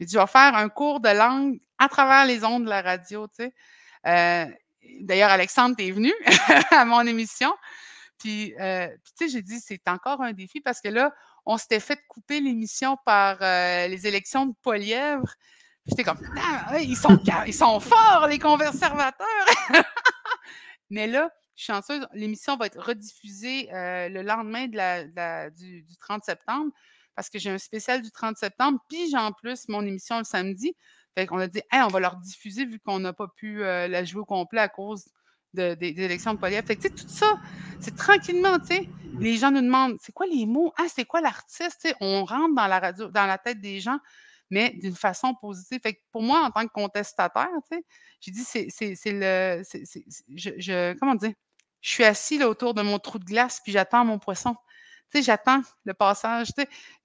Il dit, faire un cours de langue à travers les ondes de la radio, tu sais. Euh, d'ailleurs, Alexandre, tu es venu à mon émission. Puis, euh, puis tu sais, j'ai dit, c'est encore un défi parce que là, on s'était fait couper l'émission par euh, les élections de Polièvre. J'étais comme, ah, ils, sont, forts, les conservateurs. Mais là, je suis chanceuse, l'émission va être rediffusée le lendemain du, 30 septembre parce que j'ai un spécial du 30 septembre, puis j'ai en plus mon émission le samedi. Fait qu'on a dit, on va leur diffuser vu qu'on n'a pas pu euh, la jouer au complet à cause des élections de Polyef. Fait que, tout ça, c'est tranquillement, tu sais. Les gens nous demandent, c'est quoi les mots? Ah, c'est quoi l'artiste? On rentre dans la radio, dans la tête des gens, mais d'une façon positive. Fait que pour moi, en tant que contestataire, tu sais, j'ai dit, c'est le. je, comment dire? Je suis assis là, autour de mon trou de glace, puis j'attends mon poisson j'attends le passage.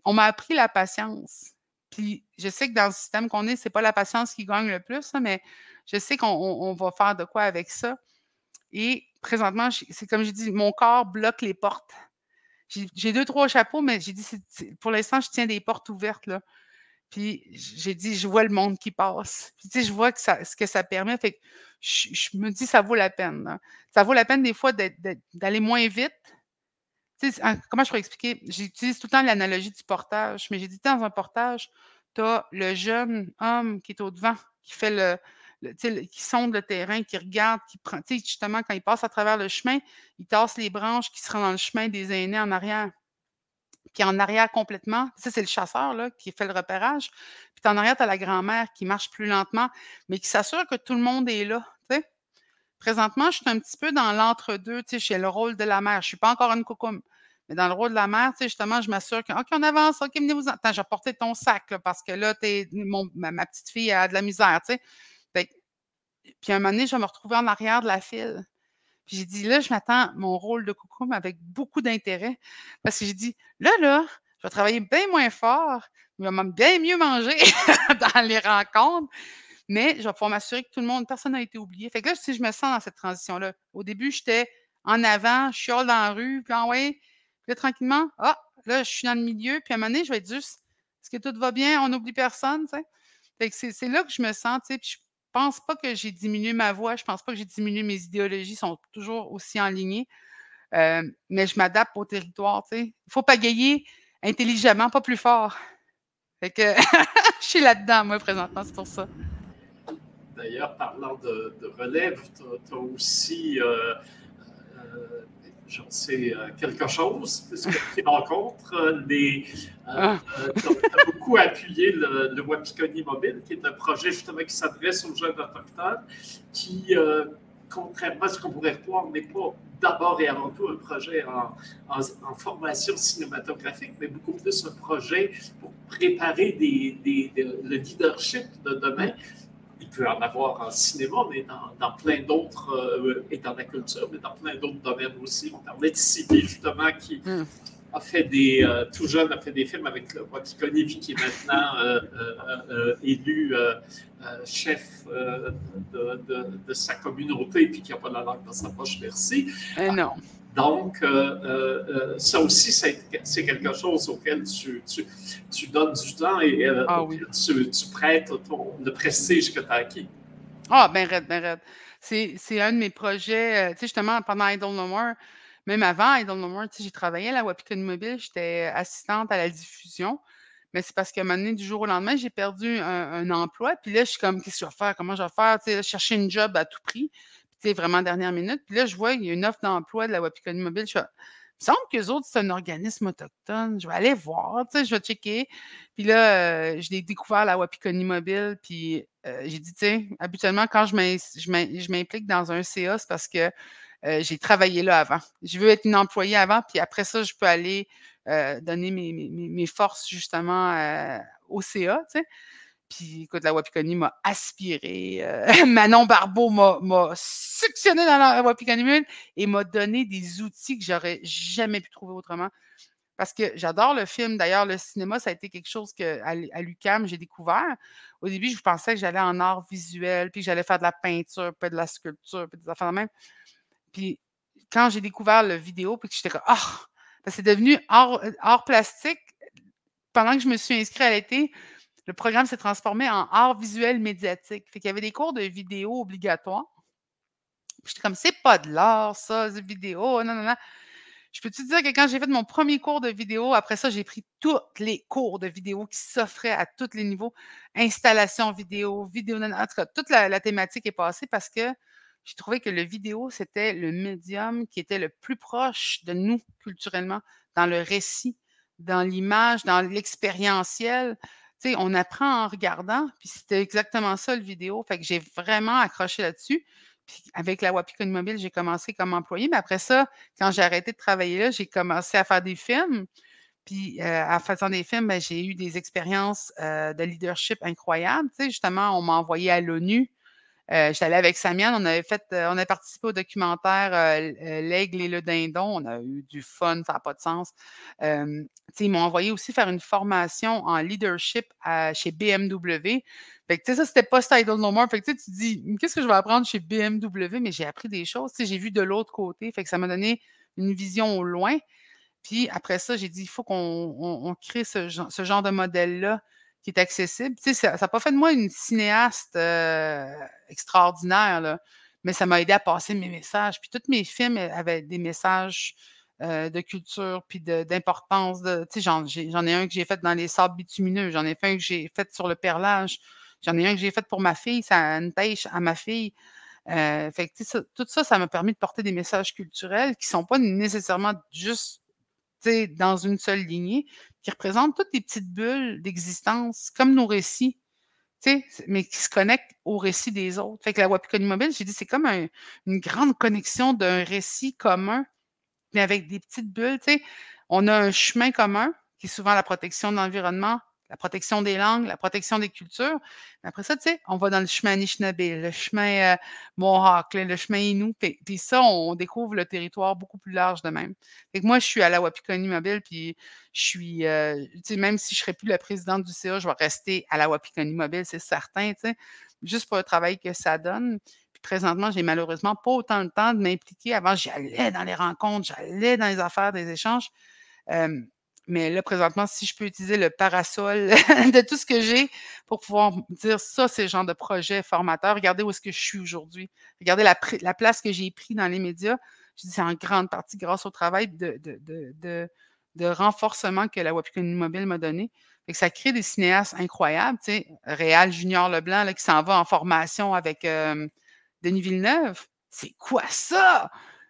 on m'a appris la patience. Puis je sais que dans le système qu'on est, c'est pas la patience qui gagne le plus, hein, mais je sais qu'on va faire de quoi avec ça. Et présentement, c'est comme j'ai dit, mon corps bloque les portes. J'ai deux, trois chapeaux, mais j'ai dit, pour l'instant, je tiens des portes ouvertes. Là. Puis j'ai dit, je vois le monde qui passe. Puis je vois que ce que ça permet. Fait que je, me dis, ça vaut la peine. Ça vaut la peine des fois d'aller moins vite. Comment je pourrais expliquer? J'utilise tout le temps l'analogie du portage, mais j'ai dit, dans un portage, tu as le jeune homme qui est au devant, qui fait le, qui sonde le terrain, qui regarde, qui prend, justement, quand il passe à travers le chemin, il tasse les branches qui seront dans le chemin des aînés en arrière. Puis en arrière complètement, ça, c'est le chasseur qui fait le repérage. Puis en arrière, tu as la grand-mère qui marche plus lentement, mais qui s'assure que tout le monde est là. Présentement, je suis un petit peu dans l'entre-deux. J'ai le rôle de la mère. Je ne suis pas encore une coucoume. Mais dans le rôle de la mère, justement, je m'assure que, OK, on avance, OK, venez-vous. Attends, j'ai porté ton sac, parce que là, es, ma, petite fille a de la misère, tu sais. Puis à un moment donné, je vais me retrouver en arrière de la file. Puis j'ai dit, là, je m'attends mon rôle de coucou, mais avec beaucoup d'intérêt. Parce que j'ai dit, là, là, je vais travailler bien moins fort, mais je vais bien mieux manger dans les rencontres. Mais je vais pouvoir m'assurer que tout le monde, personne n'a été oublié. Fait que là, si je me sens dans cette transition-là. Au début, j'étais en avant, je suis dans la rue, puis en ouais. Puis là, tranquillement, ah, là, je suis dans le milieu, puis à un moment donné, je vais être juste, est-ce que tout va bien? On n'oublie personne, tu sais. Fait que c'est là que je me sens, tu sais, puis je pense pas que j'ai diminué ma voix, je pense pas que j'ai diminué mes idéologies, sont toujours aussi en Euh, mais je m'adapte au territoire, tu sais. Il faut pagayer intelligemment, pas plus fort. Fait que je suis là-dedans, moi, présentement, c'est pour ça. D'ailleurs, parlant de, relève, tu as, aussi euh, euh, j'en sais euh, quelque chose, puisque tu rencontres. Euh, ah. tu as beaucoup appuyé le, le, Wapikoni Mobile, qui est un projet justement qui s'adresse aux jeunes autochtones, qui, contrairement à ce qu'on pourrait croire, n'est pas d'abord et avant tout un projet en, en, formation cinématographique, mais beaucoup plus un projet pour préparer des, des, le leadership de demain peut en avoir en cinéma, mais dans, plein d'autres, euh, et dans la culture, mais dans plein d'autres domaines aussi. On parlait de Cité, justement, qui hmm. a fait des, euh, tout jeune, a fait des films avec le roi puis qui est maintenant euh, élu chef de, sa communauté, puis qui n'a pas la langue dans sa poche, merci. Eh non. Donc, euh, euh, euh, ça aussi, c'est quelque chose auquel tu, tu, donnes du temps et ah tu, prêtes le prestige que tu as acquis. Ah, ben raide, ben raide. C'est un de mes projets, tu sais, justement, pendant Idle No More, même avant Idle No More, tu sais, j'ai travaillé à la Wapikon Mobile, j'étais assistante à la diffusion. Mais c'est parce qu'à un moment donné, du jour au lendemain, j'ai perdu un, emploi. Puis là, je suis comme, qu'est-ce que je vais faire? Comment je vais faire? Tu sais, chercher une job à tout prix vraiment dernière minute. Puis là, je vois, il y a une offre d'emploi de la Wapikoni Mobile. Je fais, il me semble qu'eux autres, c'est un organisme autochtone. Je vais aller voir, tu sais, je vais checker. Puis là, euh, je l'ai découvert la Wapikoni Mobile. Puis euh, j'ai dit, tu sais, habituellement, quand je m'implique dans un CA, c'est parce que euh, j'ai travaillé là avant. Je veux être une employée avant, puis après ça, je peux aller donner mes, mes, forces justement au CA, tu sais. Puis, écoute, la Wapikoni m'a aspiré. Euh, Manon Barbeau m'a suctionné dans la Wapikoni et m'a donné des outils que j'aurais jamais pu trouver autrement. Parce que j'adore le film. D'ailleurs, le cinéma, ça a été quelque chose que à, l'UCAM, j'ai découvert. Au début, je pensais que j'allais en art visuel, puis que j'allais faire de la peinture, puis de la sculpture, puis des affaires de même. Puis quand j'ai découvert le vidéo, puis que j'étais comme, ah! c'est devenu art, art plastique. Pendant que je me suis inscrite à l'été, le programme s'est transformé en art visuel médiatique. Fait qu'il y avait des cours de vidéo obligatoires. J'étais comme, c'est pas de l'art, ça, de vidéo. Non, non, non. Je peux te dire que quand j'ai fait mon premier cours de vidéo, après ça, j'ai pris tous les cours de vidéo qui s'offraient à tous les niveaux. Installation vidéo, vidéo, en tout cas, toute la, thématique est passée parce que j'ai trouvé que le vidéo, c'était le médium qui était le plus proche de nous culturellement, dans le récit, dans l'image, dans l'expérientiel on apprend en regardant, puis c'était exactement ça le vidéo. J'ai vraiment accroché là-dessus. Puis avec la Wapikon Mobile, j'ai commencé comme employé, mais après ça, quand j'ai arrêté de travailler là, j'ai commencé à faire des films. Puis euh, en faisant des films, ben, j'ai eu des expériences euh, de leadership incroyables. justement, on m'a envoyé à l'ONU Euh, J'étais allée avec Samian, on avait fait, on a participé au documentaire L'aigle et le dindon. On a eu du fun, ça n'a pas de sens. ils m'ont envoyé aussi faire une formation en leadership chez BMW. Fait que, ça, c'était pas Idle No More. Fait que, tu te dis, qu'est-ce que je vais apprendre chez BMW? Mais j'ai appris des choses. J'ai vu de l'autre côté. Fait que ça m'a donné une vision au loin. Puis après ça, j'ai dit, il faut qu'on crée ce, genre de modèle-là qui est accessible. Ça n'a pas fait de moi une cinéaste euh, extraordinaire, là, mais ça m'a aidé à passer mes messages. Puis tous mes films avaient des messages euh, de culture, puis d'importance. J'en ai un que j'ai fait dans les sables bitumineux, j'en ai fait un que j'ai fait sur le perlage, j'en ai un que j'ai fait pour ma fille, ça une à ma fille. Euh, fait que, tout ça, ça m'a permis de porter des messages culturels qui ne sont pas nécessairement juste dans une seule lignée, qui représentent toutes les petites bulles d'existence, comme nos récits, mais qui se connectent au récit des autres. Fait que la Wapikoni Mobile, j'ai dit, c'est comme une grande connexion d'un récit commun, mais avec des petites bulles. On a un chemin commun, qui est souvent la protection de l'environnement, la protection des langues, la protection des cultures. après ça, tu sais, on va dans le chemin Anishinaabe, le chemin euh, Mohawk, le chemin Innu. Puis, ça, on découvre le territoire beaucoup plus large de même. Moi, je suis à la Wapikoni Mobile, puis je suis, euh, tu sais, même si je ne serais plus la présidente du CA, je vais rester à la Wapikoni Mobile, c'est certain, tu sais, juste pour le travail que ça donne. Puis présentement, j'ai malheureusement pas autant le temps de m'impliquer. Avant, j'allais dans les rencontres, j'allais dans les affaires, des échanges. Euh, mais là, présentement, si je peux utiliser le parasol de tout ce que j'ai pour pouvoir dire ça, c'est le genre de projet formateur, regardez où est-ce que je suis aujourd'hui. Regardez la, la, place que j'ai prise dans les médias. Je dis c'est en grande partie grâce au travail de, renforcement que la Wapikoni Mobile m'a donné. Que ça crée des cinéastes incroyables. Tu sais, Réal Junior Leblanc là, qui s'en va en formation avec euh, Denis Villeneuve. C'est quoi ça?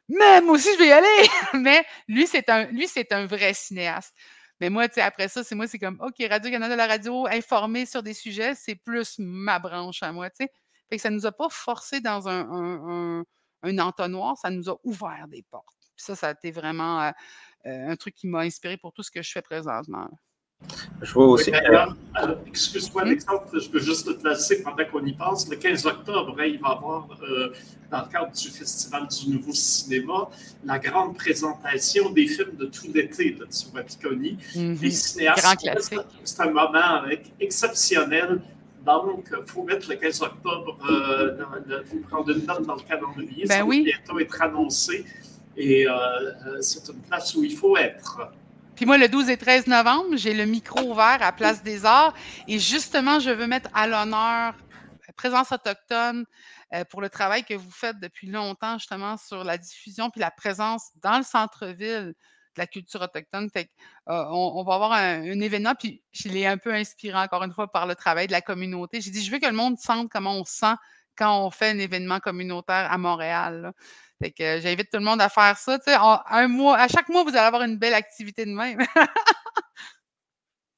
Mais moi aussi, je vais y aller. mais lui, c'est un, vrai cinéaste. Mais moi, après ça, c'est moi, c'est comme, OK, Radio-Canada, la radio, informer sur des sujets, c'est plus ma branche à moi, tu sais. Fait que ça nous a pas forcé dans un, entonnoir, ça nous a ouvert des portes. Ça, ça a été vraiment euh, euh, un truc qui m'a inspiré pour tout ce que je fais présentement. Je vois aussi. Excuse-moi, Alexandre, je peux juste te placer pendant qu'on y pense. Le 15 octobre, hein, il va y avoir, euh, dans le cadre du Festival du Nouveau Cinéma, la grande présentation des films de tout l'été de Tsubakikoni. Mm Les cinéastes. C'est un moment exceptionnel. Donc, il faut mettre le 15 octobre, euh, vous prendre une note dans le calendrier. Ben ça va bientôt être annoncé. Et euh, c'est une place où il faut être. Puis moi, le 12 et 13 novembre, j'ai le micro ouvert à Place des Arts. Et justement, je veux mettre à l'honneur la présence autochtone euh, pour le travail que vous faites depuis longtemps, justement, sur la diffusion puis la présence dans le centre-ville de la culture autochtone. Euh, on, va avoir un, événement, puis je l'ai un peu inspiré, encore une fois, par le travail de la communauté. J'ai dit, je veux que le monde sente comment on sent quand on fait un événement communautaire à Montréal. Fait que j'invite tout le monde à faire ça. un mois, à chaque mois, vous allez avoir une belle activité de même.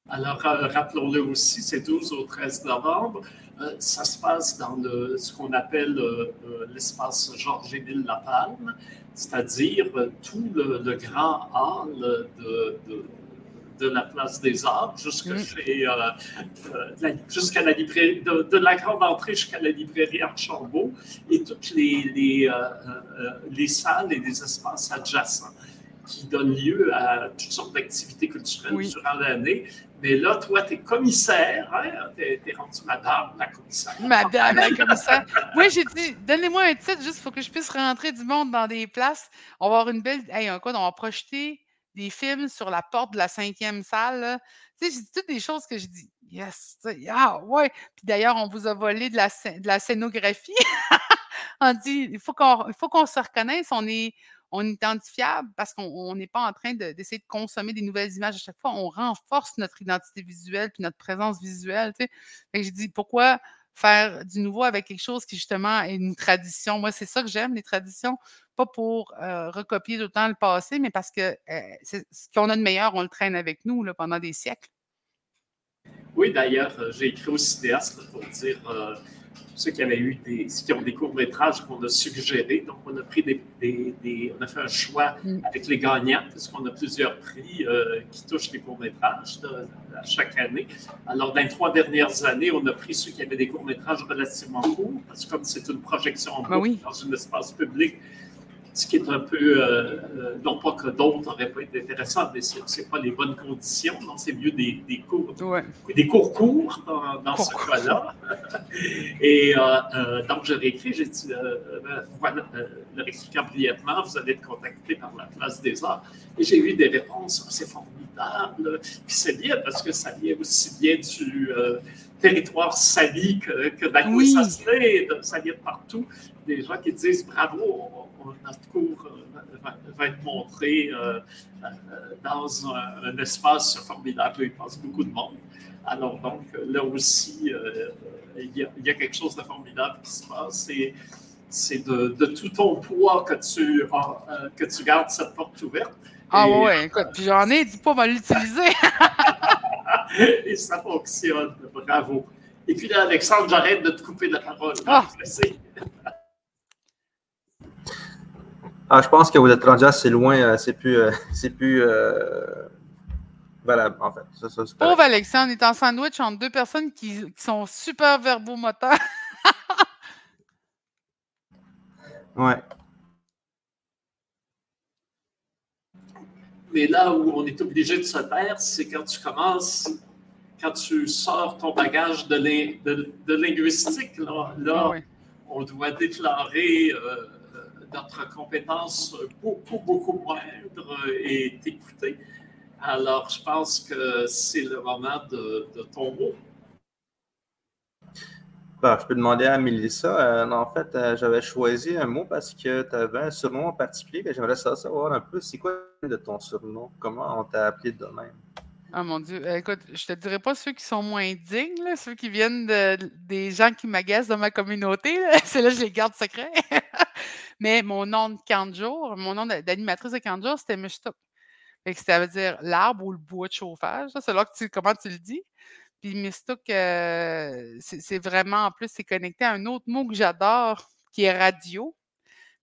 Alors, euh, rappelons-le aussi, c'est 12 au 13 novembre. Euh, ça se passe dans le, ce qu'on appelle euh, l'espace Georges-Émile Lapalme, c'est-à-dire tout le, grand hall de la place des Arts jusqu'à mm. jusqu'à la librairie, de, la grande entrée jusqu'à la librairie Archambault et toutes les, les, les salles et les espaces adjacents qui donnent lieu à toutes sortes d'activités culturelles durant l'année. Mais là, toi, tu es commissaire, hein? tu es, rendu madame la commissaire. Madame la commissaire. oui, j'ai dit, donnez-moi un titre juste pour que je puisse rentrer du monde dans des places. On va avoir une belle. Hey, un quoi, on va projeter des films sur la porte de la cinquième salle. Tu sais, j'ai toutes des choses que je dis, yes, ah ouais. Puis d'ailleurs, on vous a volé de la, de la scénographie. on dit, il faut qu'on se reconnaisse, on est, on est identifiable parce qu'on n'est pas en train d'essayer de, consommer des nouvelles images à chaque fois. On renforce notre identité visuelle puis notre présence visuelle. Tu sais. j'ai dit, pourquoi faire du nouveau avec quelque chose qui justement est une tradition? Moi, c'est ça que j'aime, les traditions. Pas pour euh, recopier tout le passé, mais parce que euh, ce qu'on a de meilleur, on le traîne avec nous pendant des siècles. Oui, d'ailleurs, euh, j'ai écrit au cinéaste pour dire ceux qui avaient eu des, qui ont des courts-métrages qu'on a suggérés. Donc, on a pris des, on a fait un choix mm. avec les gagnants, puisqu'on a plusieurs prix euh, qui touchent les courts-métrages à chaque année. Alors, dans les trois dernières années, on a pris ceux qui avaient des courts-métrages relativement courts, parce que comme c'est une projection en ben dans un espace public, ce qui est un peu, euh, euh, non pas que d'autres n'auraient pas été intéressants, mais ce n'est pas les bonnes conditions. Donc, c'est mieux des, des, cours, des cours courts dans, ce cas-là. Et euh, donc, j'ai réécrit, j'ai dit, voilà, leur expliquant brièvement, vous allez être contacté par la place des arts. Et j'ai eu des réponses, c'est formidable. Puis c'est bien parce que ça vient aussi bien du territoire sali que, que ça ça vient de partout. Des gens qui disent bravo, notre cours euh, va, être montré euh, euh, dans un, espace formidable où il passe beaucoup de monde. Alors, donc, là aussi, il y, a, quelque chose de formidable qui se passe. c'est de, tout ton poids que tu, que tu gardes cette porte ouverte. Ah ouais, écoute, puis j'en ai, dis pas mal l'utiliser. et ça fonctionne, bravo. Et puis là, Alexandre, j'arrête de te couper la parole. Ah. Ah, je pense que vous êtes rendu assez loin, euh, c'est plus, euh, c'est plus euh, valable, en fait. Pauvre Alexandre, il est en sandwich entre deux personnes qui, sont super verbomoteurs. ouais. Mais là où on est obligé de se taire, c'est quand tu commences, quand tu sors ton bagage de, de, linguistique. Là, là ah on doit déclarer notre compétence beaucoup, beaucoup moindre est écoutée. Alors, je pense que c'est le moment de, ton mot. Bah, je peux demander à Mélissa. Euh, en fait, euh, j'avais choisi un mot parce que tu avais un surnom en particulier. J'aimerais savoir un peu, c'est quoi de ton surnom? Comment on t'a appelé de même? Ah mon Dieu, euh, écoute, je te dirais pas ceux qui sont moins dignes, ceux qui viennent de, des gens qui m'agacent dans ma communauté. C'est là que je les garde secrets. Mais mon nom de 40 jours, mon nom d'animatrice de 40 jours, c'était Mishtuk. Ça veut dire l'arbre ou le bois de chauffage. C'est là que tu, comment tu le dis. Puis Mistuk, euh, c'est vraiment, en plus, c'est connecté à un autre mot que j'adore, qui est radio.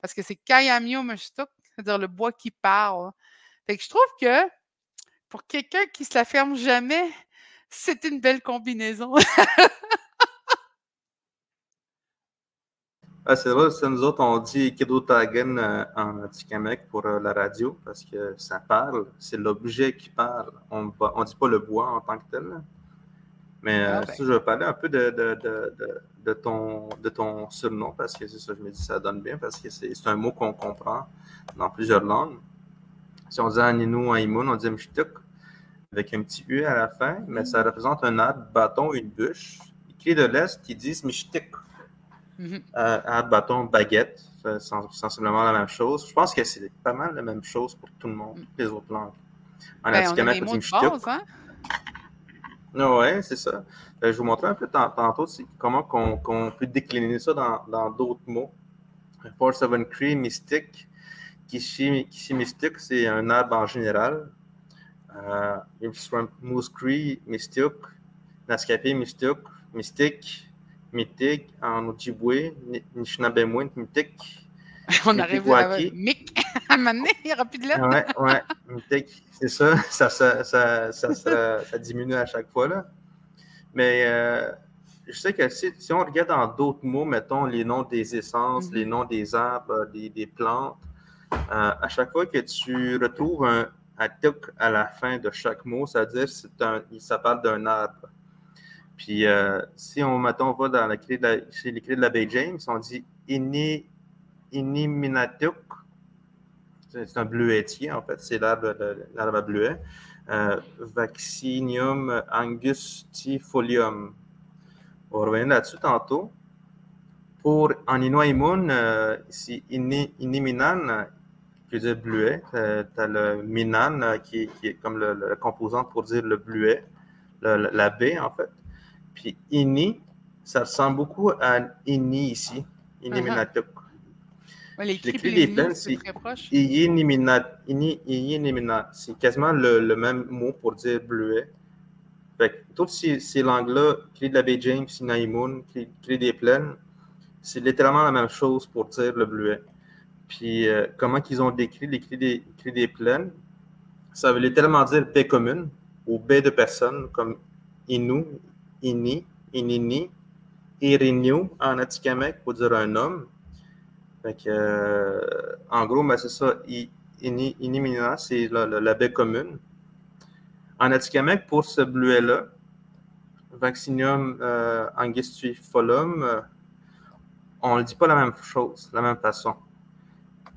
Parce que c'est Kayamio Mishtuk, c'est-à-dire le bois qui parle. Fait que je trouve que pour quelqu'un qui se la ferme jamais, c'est une belle combinaison. ah, c'est vrai, c'est nous autres, on dit Kedotagen euh, en Tikamek pour euh, la radio parce que ça parle, c'est l'objet qui parle. On ne dit pas le bois en tant que tel. Mais euh, ah, ben. je vais parler un peu de, de, de, de, ton, de ton surnom parce que c'est ça, je me dis, ça donne bien parce que c'est un mot qu'on comprend dans plusieurs langues. Si on dit Aninu, Aïmoun, on dit Mshtuk avec un petit U à la fin, mais ça représente un arbre, bâton, une bûche. Écrit de l'Est, ils disent Mishtik. Mm arbre, bâton, baguette, c'est sensiblement la même chose. Je pense que c'est pas mal la même chose pour tout le monde, toutes les autres langues. En ben, on a des mots de base, hein? Oui, c'est ça. Euh, je vous montrer un peu tantôt comment on, peut décliner ça dans d'autres mots. Four Seven Cree, mystique, Kishi, Kishi mystique, c'est un arbre en général. Uh, Moose Cree, mystique, Naskapi, mystique, mystique, mythique, en Ojibwe, Nishnabemouin, mythique. On arrive à Mick à m'amener, il n'y aura plus de lettres. Ouais, ouais, mythique, c'est ça. Ça, ça, ça, ça, ça, diminue à chaque fois. Là. Mais euh, je sais que si, si, on regarde dans d'autres mots, mettons les noms des essences, mm-hmm. les noms des arbres, des, des plantes, euh, à chaque fois que tu retrouves un atuk à la fin de chaque mot, c'est-à-dire que ça parle d'un arbre. Puis euh, si on, mettons, va dans la clé de la, chez les clés de James, on dit ini, iniminatuk. C'est un bleuetier, en fait, c'est l'arbre à bleuet. Euh, vaccinium angustifolium. On va revenir là-dessus tantôt. Pour en Inuaimun, euh, c'est iniminan, qui veut dire bleuet. Euh, tu as le minan euh, qui, est comme le, composant pour dire le bleuet, la baie en fait. Puis ini, ça ressemble beaucoup à ini ici, ini uh-huh. les cris des plaines, c'est ini, ini, C'est quasiment le, même mot pour dire bleuet. Fait que toutes ces, ces langues-là, clé de la baie James, Sinaïmoun, clé des plaines, c'est littéralement la même chose pour dire le bleuet. Puis euh, comment qu'ils ont décrit les clés des, des plaines, ça veut littéralement dire baie commune ou baie de personnes, comme Inu, Ini, Inini, Irinyu en Atikamek pour dire un homme. Fait que, euh, en gros, ben, c'est ça. I- Ini, Inimina, c'est la, la- baie commune. En Atikamek, pour ce bleuet-là, Vaccinium euh, angustifolum, euh, on ne dit pas la même chose, la même façon.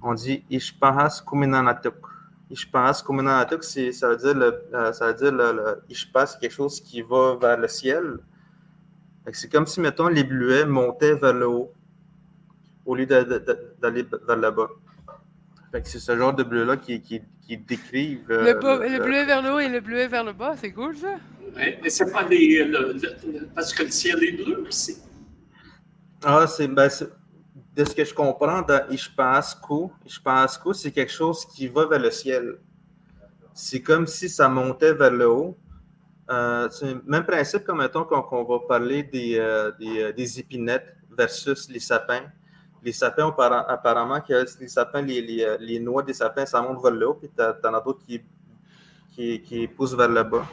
On dit Ishpahas kuminanatuk. Ishpahas kuminanatuk, c'est- ça veut dire, le, euh, ça veut dire le, le Ishpa, c'est quelque chose qui va vers le ciel. C'est comme si, mettons, les bleuets montaient vers le haut au lieu d'aller vers le bas. Fait que c'est ce genre de bleu-là qui, qui, qui décrivent. euh, Le, bas- le bleuet vers le haut et le bleuet vers le bas, c'est cool ça? Mais, mais c'est pas des. le- le- parce que le ciel est bleu aussi. Ah, c'est, ben, c'est- de ce que je comprends dans Ishpasku, Ishpasku, c'est quelque chose qui va vers le ciel. C'est comme si ça montait vers le haut. Euh, c'est le même principe comme mettons qu'on, qu'on va parler des, euh, euh, des épinettes versus les sapins. Les sapins, apparemment, que les sapins, les, les, les noix des sapins, ça monte vers le haut, puis t'as- t'en as d'autres qui, qui, qui poussent vers le bas.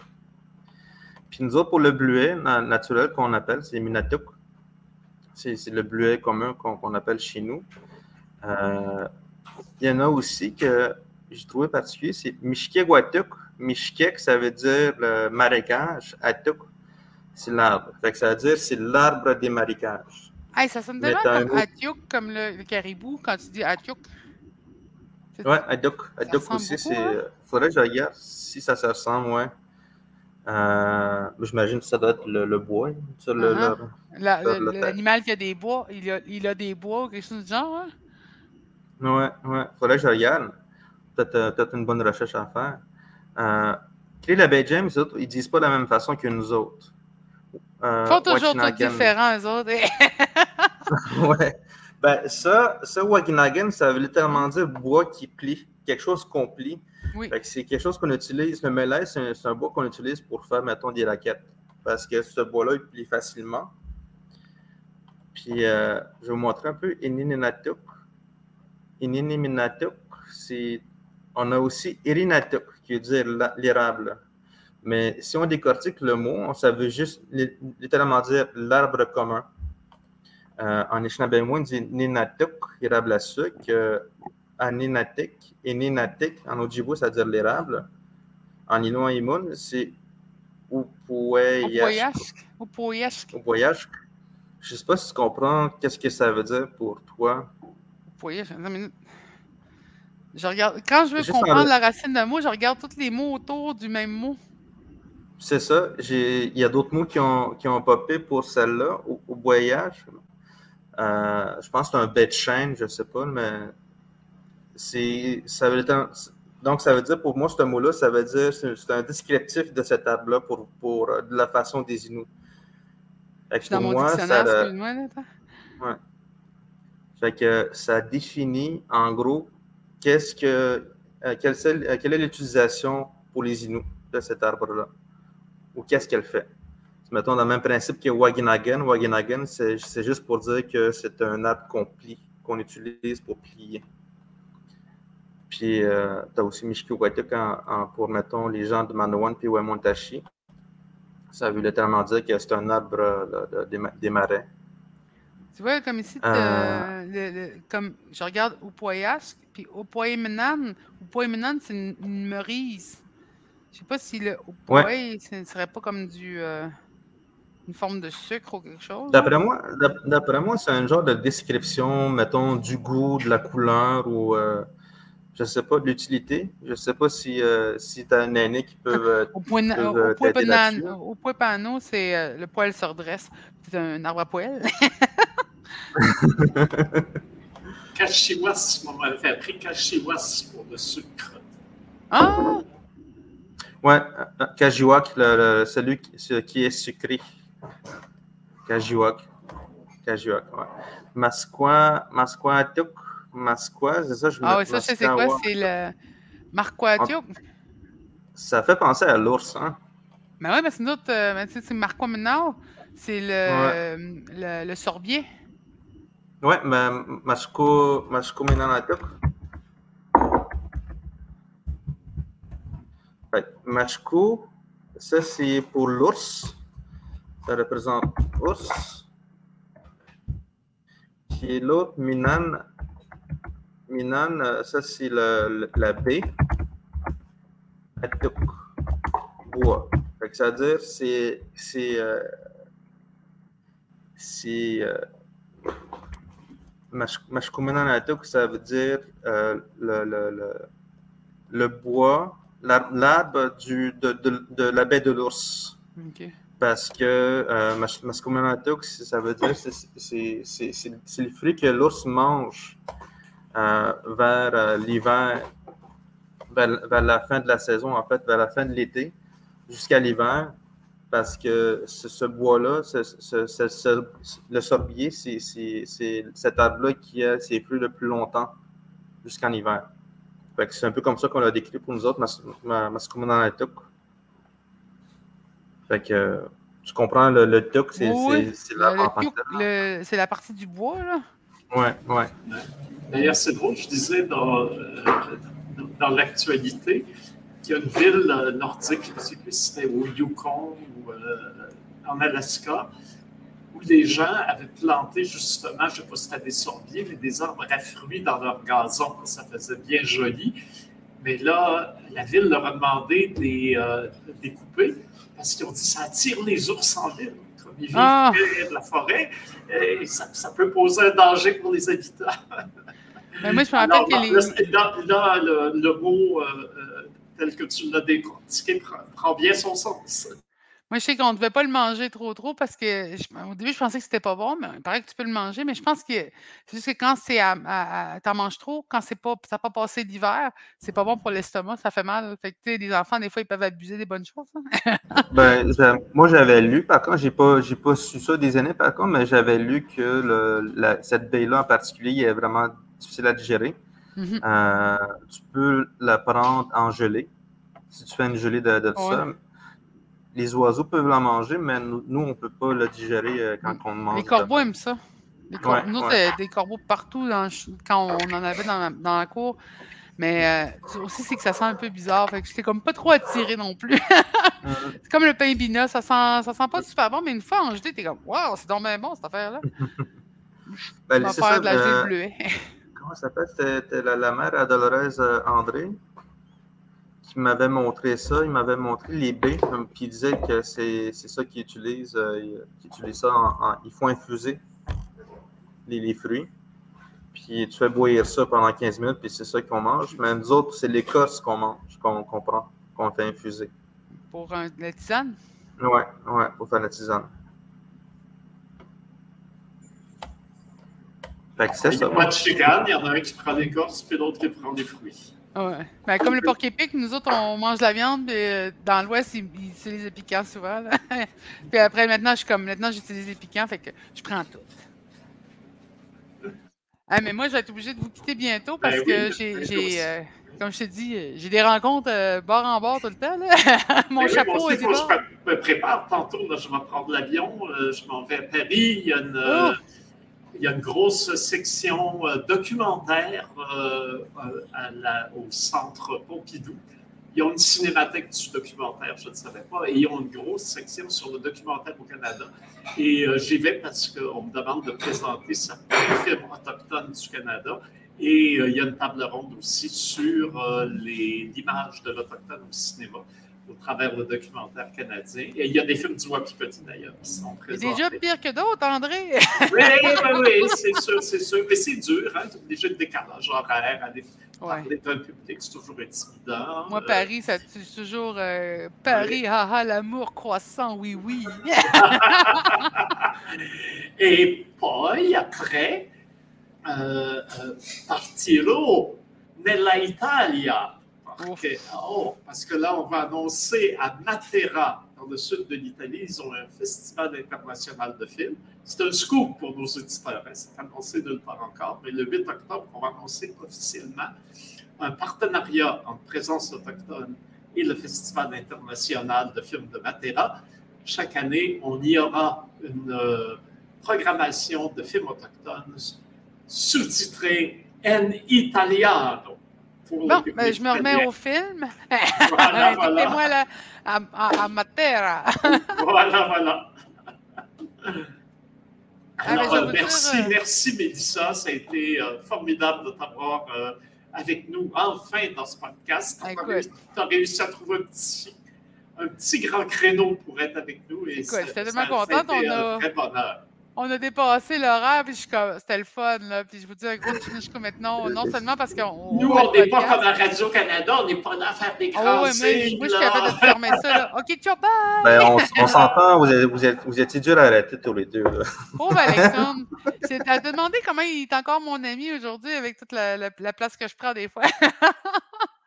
Puis nous autres, pour le bleuet na- naturel qu'on appelle, c'est Minatuk. C'est le bleuet commun qu'on appelle chez nous. Euh, il y en a aussi que j'ai trouvé particulier, c'est Mishkegwatuk. Mishkek, ça veut dire le marécage. Atuk, c'est l'arbre. Fait que ça veut dire c'est l'arbre des marécages. Hey, ça sonne tellement comme Atiuk, comme le, le caribou, quand tu dis Ouais, Aduk. Aduk ressemble aussi, c'est. hein? euh, Faudrait que je regarde si ça se ressemble, ouais. Euh, J'imagine que ça doit être le, le bois. ça, le- Uh-huh. L'animal qui a des bois, il a, il a des bois ou quelque chose du genre, hein? Ouais, ouais. Faudrait que je regarde. Peut-être euh, une bonne recherche à faire. Euh, Clé la baie James, ils disent pas de la même façon que nous autres. Euh, Ils font toujours tout Wakinagan- différents, eux autres. ouais. Ben, ça, ça, ça veut littéralement dire bois qui plie, quelque chose qu'on plie. Oui. Que c'est quelque chose qu'on utilise. Le melet, c'est un, c'est un bois qu'on utilise pour faire, mettons, des raquettes. Parce que ce bois-là, il plie facilement. Puis, euh, je vais vous montrer un peu Inininatuk. Ininiminatuk, c'est. On a aussi Irinatuk, qui veut dire l'érable. Mais si on décortique le mot, ça veut juste li- littéralement dire l'arbre commun. Euh, en Anishinaabe, on dit Ninatuk, érable à sucre. Euh, et en Ojibwe, ça veut dire l'érable. En Inuaimun, c'est Upueyashk. Opoyashk. Opoyashk. Je ne sais pas si tu comprends qu'est-ce que ça veut dire pour toi. Attends une minute. Je regarde. Quand je veux Juste comprendre la racine d'un mot, je regarde tous les mots autour du même mot. C'est ça. Il y a d'autres mots qui ont, qui ont popé pour celle-là, au, au voyage. Euh, je pense que c'est un bête de chaîne, je ne sais pas, mais c'est ça veut dire- donc ça veut dire pour moi ce mot-là, ça veut dire c'est un descriptif de cet arbre-là pour, pour de la façon des Inuits. Fait Je que suis dans pour mon moi, dictionnaire, ça, excuse-moi. attends. fait que ça définit en gros qu'est-ce que euh, quelle, euh, quelle est l'utilisation pour les Inuits de cet arbre-là? Ou qu'est-ce qu'elle fait? Mettons dans le même principe que Waginagan. Waginagan, c'est c'est juste pour dire que c'est un arbre qu'on plie, qu'on utilise pour plier. Puis, euh, tu as aussi Mishkiwatuk en, en- pour, mettons, les gens de Manawan puis Wemontashi. Ça veut littéralement dire que c'est un arbre euh, là, des, ma- des marais. Tu vois, comme ici, Euh. t'as le- le- comme je regarde Upoyashk, puis Upoymenan. Upoymenan, c'est une, une merise. Je sais pas si le ce ne serait pas comme du euh, une forme de sucre ou quelque chose. D'après moi, d'ap- d'après moi, c'est un genre de description, mettons, du goût, de la couleur ou, euh, je sais pas, de l'utilité. Je sais pas si, euh, si tu as un aîné qui peut. euh, Au point, peuvent, au euh, point panan- là-dessus. au point pano, c'est euh, le poil se redresse. C'est un arbre à poil. Kashiwas, on m'avait appris Kashiwas pour le sucre. ah! Ouais, Kajiwak, le- le- celui qui, ce qui est sucré. Kajiwak. Kajiwak, ouais. Masqua, Masquatuk, Masqua, c'est ça, je Ah oui, ça, c'est quoi? C'est le Marquatiuk. Ça fait penser à l'ours, hein? Ben ouais, mais c'est nous autres, euh, ben, c'est Marco maintenant. C'est le, le, le sorbier. Ouais, ben, Mashko, Mashko Minanatok. Fait, Mashko, ça c'est pour l'ours. Ça représente ours. Puis l'autre, Minan, Minan, euh, ça c'est le- le- la baie. Atuk, bois. Fait que ça veut dire c'est c'est euh, c'est euh, Mashkumenanatuk, ça veut dire euh, le, le, le, le bois, l'ar- l'arbre du de, de, de la baie de l'ours. OK. Parce que euh, c'est- ça veut dire c'est c'est- c'est- c'est c'est le fruit que l'ours mange vers euh, l'hiver, vers, vers la fin de la saison, en fait, vers la fin de l'été, jusqu'à l'hiver. Parce que ce, ce bois-là, ce- le sorbier, c'est cet arbre-là qui a ses fruits le plus longtemps, jusqu'en hiver. Fait que c'est un peu comme ça qu'on l'a décrit pour nous autres, Mas- Ma- Maskumananatuk. Fait que euh, tu comprends, le, le tuk, c'est Oui, l'arbre en tant que c'est la partie du bois, là. Ouais, ouais. D'ailleurs, c'est drôle, je disais dans, euh, dans- l'actualité qu'il y a une ville euh, nordique, je ne sais plus si c'était au Yukon ou euh, en Alaska, où les gens avaient planté justement, je ne sais pas si c'était des sorbiers, mais des arbres à fruits dans leur gazon, ça faisait bien joli. Mais là, la ville leur a demandé de les, euh, de les couper parce qu'ils ont dit ça attire les ours en ville. Ils vivent Ah. de la forêt, et ça, ça peut poser un danger pour les habitants. Mais moi, je me rappelle que là, les. là, là, le, le mot euh, euh, tel que tu l'as décortiqué prend, prend bien son sens. Moi, je sais qu'on ne devait pas le manger trop trop parce que je- au début, je pensais que c'était pas bon, mais il paraît que tu peux le manger. Mais je pense que c'est juste que quand c'est à, à- à- t'en manges trop, quand c'est pas, ça n'a pas passé l'hiver, c'est pas bon pour l'estomac, ça fait mal. Fait que, tu sais, les enfants, des fois, ils peuvent abuser des bonnes choses. hein. Ben, moi, j'avais lu, par contre, j'ai pas, j'ai pas su ça des années, par contre, mais j'avais lu que le, la- cette baie-là en particulier est vraiment difficile à digérer. Mhm. Euh, tu peux la prendre en gelée, si tu fais une gelée de, de ça. Les oiseaux peuvent la manger, mais nous, nous, on peut pas la digérer euh, quand on mange. Les corbeaux aiment ça. Les cor- Ouais, Nous, ouais. des corbeaux partout dans le ch- quand on en avait dans la, dans la cour. Mais euh, aussi, c'est que ça sent un peu bizarre. Fait que j'étais comme pas trop attirée non plus. Mhm. c'est comme le pain bina, ça sent, ça sent pas super bon, mais une fois en gelée, t'es comme Waouh, c'est donc bien bon cette affaire-là. Ben, On va c'est faire ça, de la euh, bleuée. comment ça s'appelle? C'était c'était la, la mère à Dolores euh, André qui m'avait montré ça. Il m'avait montré les baies, puis il disait que c'est c'est ça qu'ils utilisent. euh, ils qu'ils utilisent ça en, en- Il faut infuser les, les fruits. Puis tu fais bouillir ça pendant 15 minutes, puis c'est ça qu'on mange. Mais nous autres, c'est l'écorce qu'on mange, qu'on qu'on prend, qu'on fait infuser. Pour un, la tisane. Ouais, ouais, pour faire la tisane. Fait que c'est Il n'y ça. a pas de chicane, il y en a un qui prend l'écorce, puis l'autre qui prend les fruits. Ouais. Ben, comme le porc épic, nous autres, on mange la viande, puis euh, dans l'Ouest, ils, ils utilisent les piquants souvent. là. puis après, maintenant, je suis comme, maintenant, j'utilise les piquants, fait que je prends tout. Ah, mais moi, je vais être obligée de vous quitter bientôt parce Ben oui, que ben j'ai, oui, j'ai, euh, comme je te dis, euh, j'ai des rencontres euh, bord en bord tout le temps. Là. Mon oui, chapeau est je me prépare tantôt. Là, je vais prendre l'avion, je m'en vais à Paris. Il y a une, Oh! Il y a une grosse section euh, documentaire euh, euh, au centre Pompidou. Ils ont une cinémathèque du documentaire, je ne savais pas, et ils ont une grosse section sur le documentaire au Canada. Et j'y vais parce qu'on me demande de présenter certains films autochtones du Canada. Et il y a une table ronde aussi sur l'image de l'Autochtone au cinéma au travers le documentaire canadien. Et il y a des films du Wapikoti d'ailleurs qui sont C'est présentés. déjà pire que d'autres, André. Oui, oui, oui, c'est sûr, c'est sûr. Mais c'est dur, hein, déjà le décalage horaire, aller parler d'un public, c'est toujours intimidant. Moi, Euh, Paris, ça tue toujours euh, Paris, haha, l'amour croissant, oui, oui. Et poi, après, euh, euh, partirò nella Italia. Oh, parce que là, on va annoncer à Matera, dans le sud de l'Italie, ils ont un festival international de films. C'est un scoop pour nos auditeurs. Hein, c'est annoncé nulle part encore. Mais le 8 octobre, on va annoncer officiellement un partenariat entre Présence autochtone et le Festival international de films de Matera. Chaque année, on y aura une euh, programmation de films autochtones sous-titrés en italiano. Bon, ben, je me remets au film. Voilà, voilà. moi là, à, à, à Matera. Voilà, voilà. Ah, Alors, euh, merci, dire, euh, merci Mélissa. Ça a été euh, formidable de t'avoir euh, avec nous enfin dans ce podcast. Ah, Tu as, réussi, t'as réussi à trouver un petit, un petit grand créneau pour être avec nous. Et Écoute, ça- j'étais ça- tellement ça a contente, été on un a- très bonheur. On a dépassé l'horaire, puis je suis comme- c'était le fun, là. Puis je vous dis un gros jusqu'au maintenant, non seulement parce qu'on. Nous, on n'est pas comme à Radio-Canada, on n'est pas là à faire des grands ouais, mais moi, je suis capable de fermer ça, là. OK, ciao, bye! Ben, on, on s'entend, vous, êtes- vous, êtes- vous étiez dur à arrêter tous les deux. là. Pauvre Alexandre. C'est à te demander comment il est encore mon ami aujourd'hui avec toute la, la- la place que je prends des fois.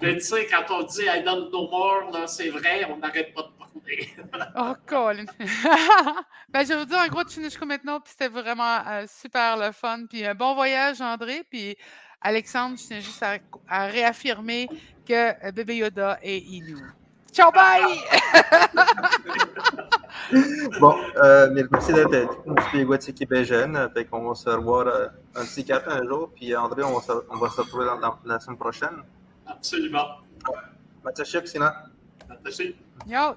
Mais tu sais, quand on dit I don't know more, là, c'est vrai, on n'arrête pas de parler. Oh, Colin. ben, je vais vous dire un gros Chinishko maintenant, puis c'était vraiment euh, super le fun. Puis un bon voyage, André. Puis Alexandre, je tiens juste à, à réaffirmer que euh, Bébé Yoda est Inou. Ciao, bye! Bon, euh, merci d'être qui est jeune. Fait qu'on va se revoir euh, un petit café un jour. Puis André, on va se, on va se retrouver dans- dans- la semaine prochaine. Absolument. Mathieu Sina. Attaché. Yo!